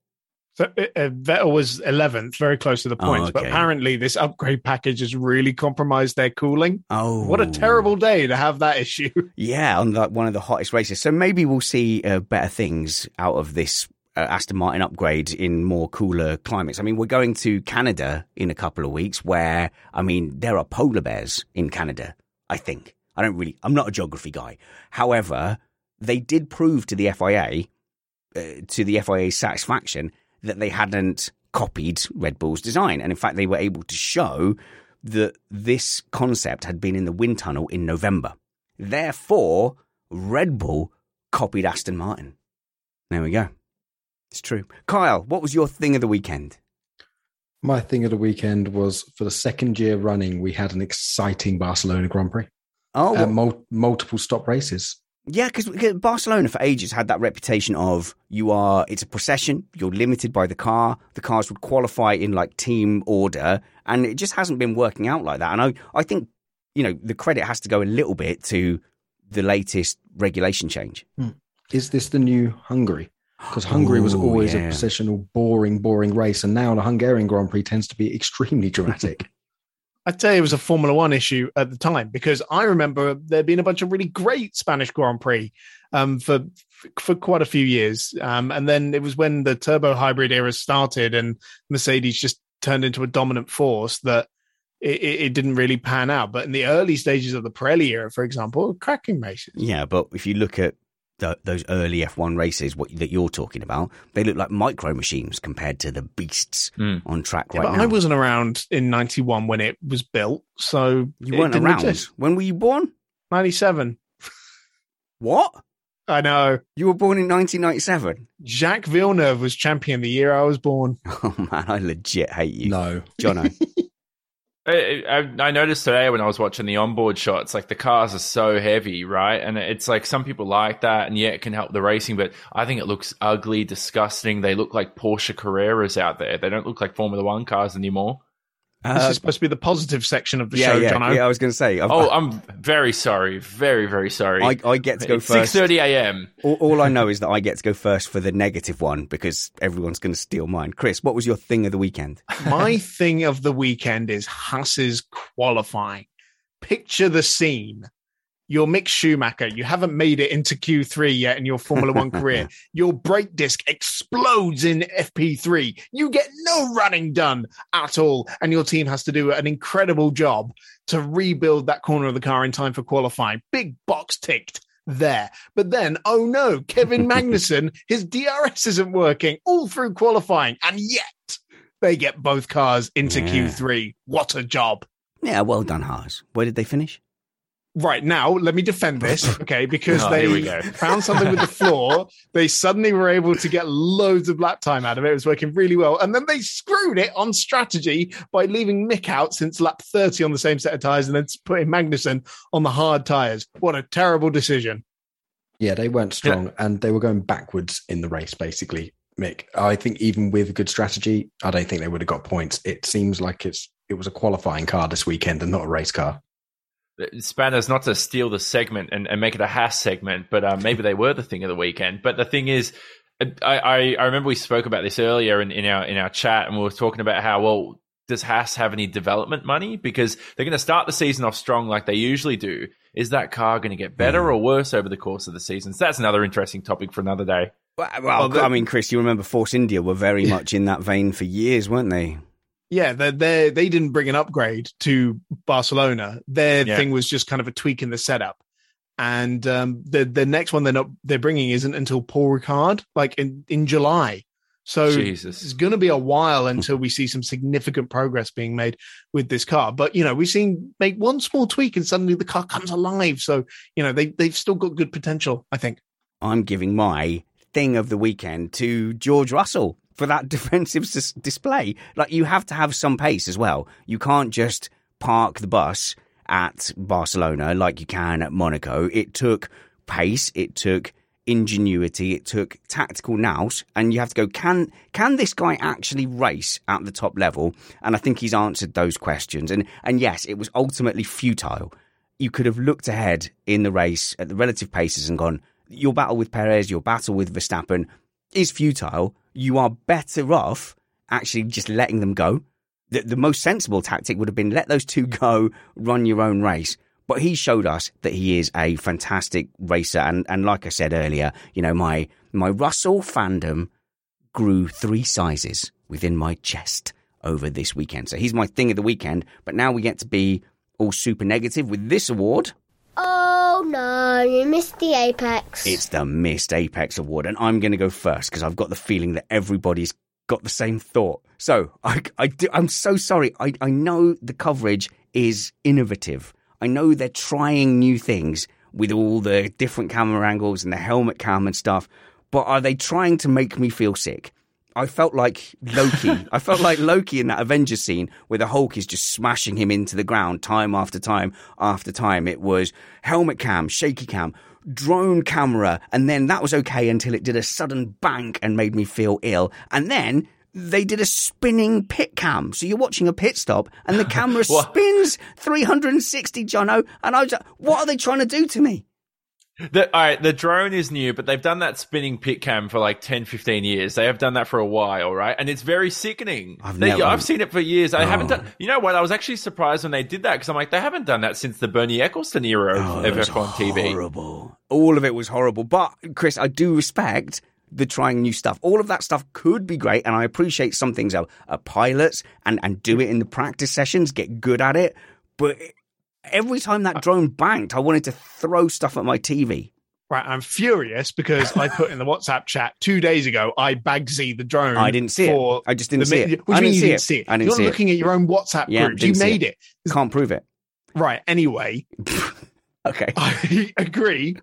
So, uh, uh, Vettel was 11th, very close to the
Oh,
points. But apparently, this upgrade package has really compromised their cooling.
Oh.
What a terrible day to have that issue.
Yeah, on the, one of the hottest races. So maybe we'll see uh, better things out of this uh, Aston Martin upgrade in more cooler climates. I mean, we're going to Canada in a couple of weeks where, I mean, there are polar bears in Canada, I think. I don't really, I'm not a geography guy. However, they did prove to the FIA, uh, to the FIA's satisfaction, that they hadn't copied Red Bull's design. And in fact, they were able to show that this concept had been in the wind tunnel in November. Therefore, Red Bull copied Aston Martin. There we go. It's true. Kyle, what was your thing of the weekend?
My thing of the weekend was for the second year running, we had an exciting Barcelona Grand Prix.
Oh,
Uh, mul- multiple stop races.
Yeah, because Barcelona for ages had that reputation of you are, it's a procession, you're limited by the car, the cars would qualify in like team order, and it just hasn't been working out like that. And I, I think, you know, the credit has to go a little bit to the latest regulation change. Hmm.
Is this the new Hungary? Because Hungary was always
yeah.
a processional, boring, boring race, and now the Hungarian Grand Prix tends to be extremely dramatic.
I'd say it was a Formula One issue at the time because I remember there being a bunch of really great Spanish Grand Prix um, for for quite a few years, um, and then it was when the turbo hybrid era started and Mercedes just turned into a dominant force that it, it, didn't really pan out. But in the early stages of the Pirelli era, for example, cracking races.
Yeah, but if you look at the, those early F1 races what, that you're talking about, they look like micro machines compared to the beasts
Mm.
on track
Yeah,
right
but
now.
I wasn't around in '91 when it was built, so
you weren't
didn't
around.
exist.
When were you born?
'97.
What?
I know.
You were born in 1997.
Jacques Villeneuve was champion the year I was born.
Oh man, I legit hate you,
no.
Jono.
I, I, noticed today when I was watching the onboard shots, like the cars are so heavy, right? And it's like some people like that, and yeah, it can help the racing, but I think it looks ugly, disgusting. They look like Porsche Carreras out there. They don't look like Formula One cars anymore.
This
Uh,
is supposed to be the positive section of the
yeah,
show,
yeah,
Jono.
yeah. I was going to say. I've,
Oh, I'm very sorry, very very sorry.
I, I get to go
it's six
first.
thirty a.m.
All, all I know is that I get to go first for the negative one because everyone's going to steal mine. Chris, what was your thing of the weekend?
My thing of the weekend is Haas's qualifying. Picture the scene. You're Mick Schumacher. You haven't made it into Q3 yet in your Formula One career. Your brake disc explodes in FP3. You get no running done at all. And your team has to do an incredible job to rebuild that corner of the car in time for qualifying. Big box ticked there. But then, oh no, Kevin Magnussen, his DRS isn't working all through qualifying. And yet they get both cars into
Yeah.
Q3. What a job.
Yeah, well done, Haas. Where did they finish?
Right now, let me defend this, okay? Because
Oh, here we
they
go.
found something with the floor. They suddenly were able to get loads of lap time out of it. It was working really well. And then they screwed it on strategy by leaving Mick out since lap 30 on the same set of tires and then putting Magnussen on the hard tires. What a terrible decision.
Yeah, they weren't strong and they were going backwards in the race, basically, Mick. I think even with a good strategy, I don't think they would have got points. It seems like it's it was a qualifying car this weekend and not a race car.
Spanners not to steal the segment and, and make it a Haas segment, but um, maybe they were the thing of the weekend. But the thing is, I, I, I remember we spoke about this earlier in, in our in our chat, and we were talking about how well does Haas have any development money because they're going to start the season off strong like they usually do. Is that car going to get better or worse over the course of the season? So that's another interesting topic for another day.
Well, well,
the-
I mean, Chris, you remember Force India were very much in that vein for years, weren't they?
Yeah, they they they didn't bring an upgrade to Barcelona. Their
Yeah.
thing was just kind of a tweak in the setup. And um, the the next one they're not they're bringing isn't until Paul Ricard, like in in July. So
Jesus.
it's going to be a while until we see some significant progress being made with this car. But you know, we've seen make one small tweak and suddenly the car comes alive. So you know, they they've still got good potential. I think.
I'm giving my thing of the weekend to George Russell for that defensive display. Like you have to have some pace as well. You can't just park the bus at Barcelona like you can at Monaco. It took pace. It took ingenuity. It took tactical nous, and you have to go. Can can this guy actually race at the top level? And I think he's answered those questions. And and yes, it was ultimately futile. You could have looked ahead in the race at the relative paces and gone. Your battle with Perez, your battle with Verstappen is futile. You are better off actually just letting them go. The, the most sensible tactic would have been let those two go, run your own race. But he showed us that he is a fantastic racer, and, and like I said earlier, you know my my Russell fandom grew three sizes within my chest over this weekend. So he's my thing of the weekend. But now we get to be all super negative with this award.
No, you missed the apex.
It's the Missed Apex Award, and I'm going to go first because I've got the feeling that everybody's got the same thought. So I, I do, I'm so sorry. I, I know the coverage is innovative. I know they're trying new things with all the different camera angles and the helmet cam and stuff, but are they trying to make me feel sick? I felt like Loki. I felt like Loki in that Avengers scene where the Hulk is just smashing him into the ground time after time after time. It was helmet cam, shaky cam, drone camera, and then that was okay until it did a sudden bank and made me feel ill. And then they did a spinning pit cam. So you're watching a pit stop and the camera spins 360, Jono. And I was like, what are they trying to do to me?
The, all right, the drone is new, but they've done that spinning pit cam for like 10, 15 years. They have done that for a while, right? And it's very sickening.
I've
They-
never-
I've seen it for years. I haven't
Oh.
done. You know what? I was actually surprised when they did that because I'm like, they haven't done that since the Bernie Ecclestone era
Oh,
of,
it
of F1 TV.
Horrible. All of it was horrible. But Chris, I do respect the trying new stuff. All of that stuff could be great, and I appreciate some things are, are pilots and and do it in the practice sessions, get good at it. But every time that drone banked, I wanted to throw stuff at my TV.
Right, I'm furious because I put in the WhatsApp chat two days ago. I bagsy the drone.
I didn't see it. I just didn't
the
see it.
What
I
do you mean
didn't
you
see
didn't
it.
see it?
I didn't
You're
see it.
looking at your own WhatsApp
Yeah,
group. You made it.
Can't prove it.
Right. Anyway,
Okay.
I agree.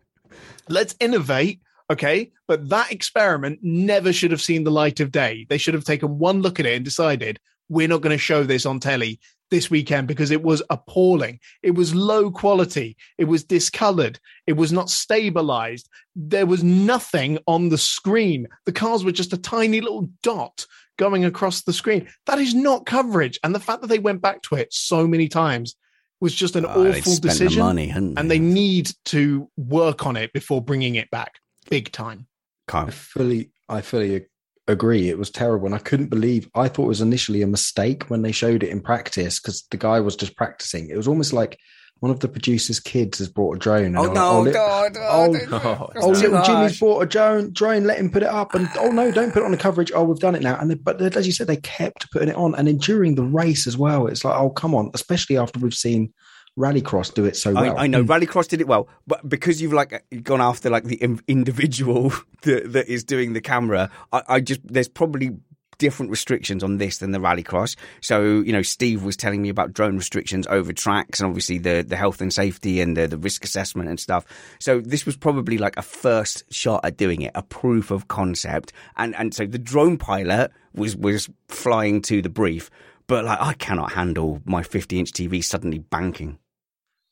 Let's innovate. Okay. But that experiment never should have seen the light of day. They should have taken one look at it and decided we're not going to show this on telly this weekend because it was appalling. It was low quality. It was discolored. It was not stabilized. There was nothing on the screen. The cars were just a tiny little dot going across the screen. That is not coverage. And the fact that they went back to it so many times was just an
Oh,
awful
spent the
decision
money, hadn't
and
they?
they need to work on it before bringing it back big time
Kyle.
I fully, I fully ag- agree. It was terrible, and I couldn't believe. I thought it was initially a mistake when they showed it in practice because the guy was just practicing. It was almost like one of the producers' kids has brought a drone. and
Oh,
were like, oh,
no,
li-
God,
oh,
Oh,
oh, little Jimmy's
harsh.
bought a drone. Drone, let him put it up. And oh no, don't put it on the coverage. Oh, we've done it now. And they, but as you said, they kept putting it on, and then during the race as well. It's like, oh come on, especially after we've seen Rallycross do it so well.
I, I know mm. Rallycross did it well, but because you've like gone after like the individual that, that is doing the camera, I, I just there's probably different restrictions on this than the Rallycross. So you know, Steve was telling me about drone restrictions over tracks, and obviously the the health and safety and the the risk assessment and stuff. So this was probably like a first shot at doing it, a proof of concept, and and so the drone pilot was was flying to the brief. But like, I cannot handle my 50 inch TV suddenly banking.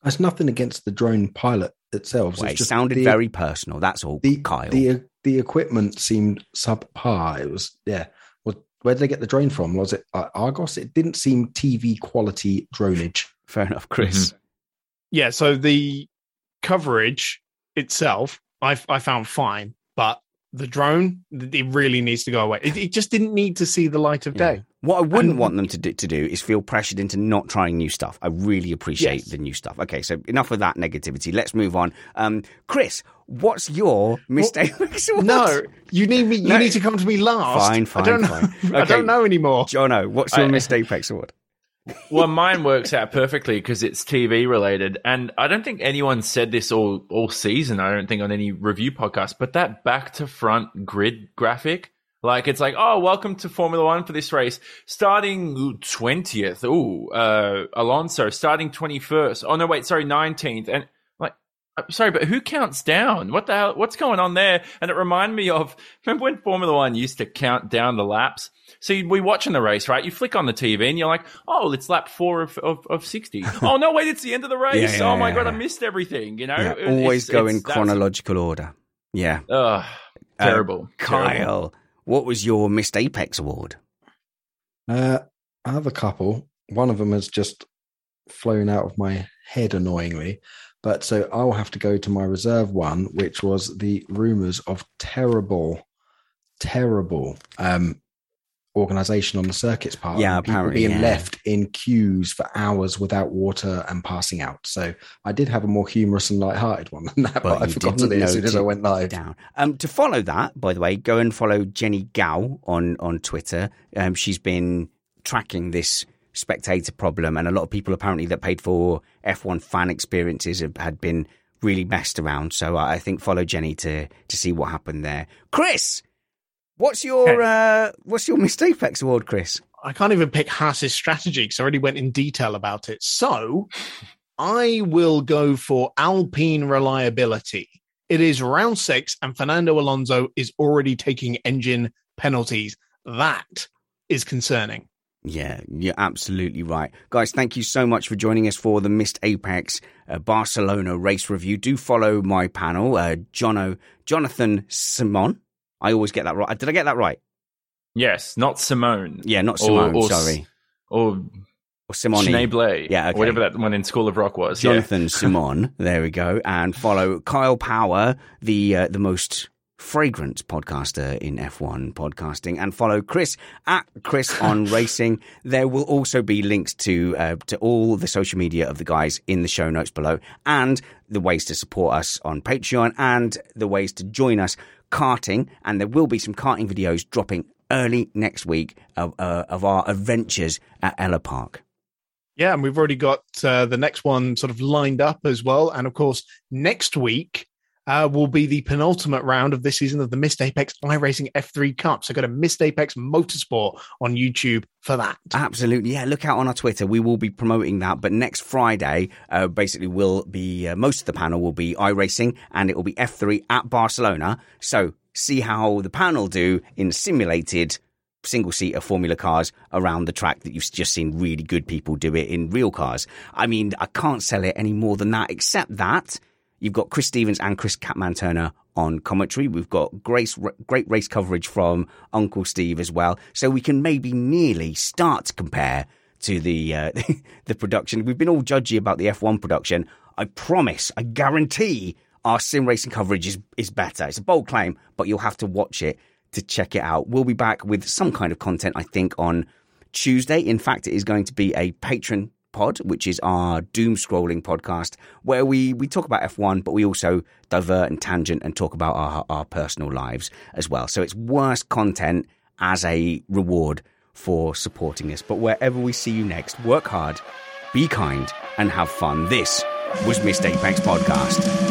There's nothing against the drone pilot itself.
Well,
It's
it
just
sounded
the-
very personal. That's all,
the
Kyle.
the the equipment seemed subpar. It was yeah. Well, where did they get the drone from? Was it uh, Argos? It didn't seem TV quality dronage.
Fair enough, Chris.
yeah so the coverage itself i, I found fine but the drone it really needs to go away it, it just didn't need to see the light of
Yeah.
day
What I wouldn't
And-
want them to do, to do is feel pressured into not trying new stuff. I really appreciate
Yes.
the new stuff. Okay, so enough of that negativity. Let's move on. Um, Chris, what's your mistake?
no you need me you
No.
need to come to me last
Fine, fine,
i don't know
fine.
i don't know anymore
Jono, what's your
I-
missed Apex award?
well, mine works out perfectly because it's TV related, and I don't think anyone said this all all season. I don't think on any review podcast, but that back to front grid graphic Like it's like, oh, welcome to Formula One for this race. Starting twentieth. Ooh, uh, Alonso starting twenty first. Oh no, wait, sorry, nineteenth. And like, I'm sorry, but who counts down? What the hell? What's going on there? And it reminded me of remember when Formula One used to count down the laps. So we watching the race, right? You flick on the TV and you're like, oh, it's lap four of of, of sixty. oh no, wait, it's the end of the race.
Yeah, yeah,
oh my
yeah,
god, I missed everything. You know,
always
it's-
go in
it's- that's-
chronological order. Yeah.
Ugh,
Uh,
terrible.
Kyle,
Terrible.
What was your missed Apex award?
Uh, I have a couple. One of them has just flown out of my head annoyingly. But so I'll have to go to my reserve one, which was the rumors of terrible, terrible um, organization on the circuit's part.
Yeah,
people
apparently,
being
yeah.
left in queues for hours without water and passing out. So I did have a more humorous and light-hearted one than that, but, I
you
forgot
didn't
it as soon as I went live.
Down. Um, to follow that, by the way, go and follow Jennie Gow on on Twitter. Um, she's been tracking this spectator problem, and a lot of people apparently that paid for F1 fan experiences have, had been really messed around. So I I think follow Jennie to to see what happened there. Chris, what's your uh, what's your missed Apex award, Chris?
I can't even pick Haas's strategy because I already went in detail about it. So I will go for Alpine reliability. It is round six, and Fernando Alonso is already taking engine penalties. That is concerning.
Yeah, you're absolutely right. Guys, thank you so much for joining us for the Missed Apex uh, Barcelona race review. Do follow my panel, uh, Jono, Jonathan Simon. I always get that right. Did I get that right?
Yes, not Simone.
Yeah, not Simone,
or,
sorry.
Or
Or Simone.
Blay.
Yeah, okay.
Or whatever that one in School of Rock was. yeah.
Jonathan Simon. There we go. And follow Kyle Power, the uh, the most fragrant podcaster in F1 podcasting, and follow Chris at Chris on Racing. There will also be links to uh, to all the social media of the guys in the show notes below, and the ways to support us on Patreon, and the ways to join us karting. And there will be some karting videos dropping early next week of uh, of our adventures at Ella Park.
Yeah, and we've already got uh, the next one sort of lined up as well. And of course, next week uh, will be the penultimate round of this season of the Missed Apex iRacing F3 Cup. So go to Missed Apex Motorsport on YouTube for that.
Absolutely, yeah. Look out on our Twitter. We will be promoting that. But next Friday, uh, basically, will be uh, most of the panel will be iRacing, and it will be F3 at Barcelona. So see how the panel do in simulated single seater Formula cars around the track that you've just seen really good people do it in real cars. I mean, I can't sell it any more than that, except that you've got Chris Stevens and Chris Catman Turner on commentary. We've got great, great race coverage from Uncle Steve as well. So we can maybe nearly start to compare to the uh, the production. We've been all judgy about the F1 production. I promise, I guarantee our sim racing coverage is, is better. It's a bold claim, but you'll have to watch it to check it out. We'll be back with some kind of content, I think, on Tuesday. In fact, it is going to be a patron pod, which is our doom scrolling podcast, where we, we talk about F1, but we also divert and tangent and talk about our, our personal lives as well. So it's worst content as a reward for supporting us. But wherever we see you next, work hard, be kind, and have fun. This was Missed Apex Podcast.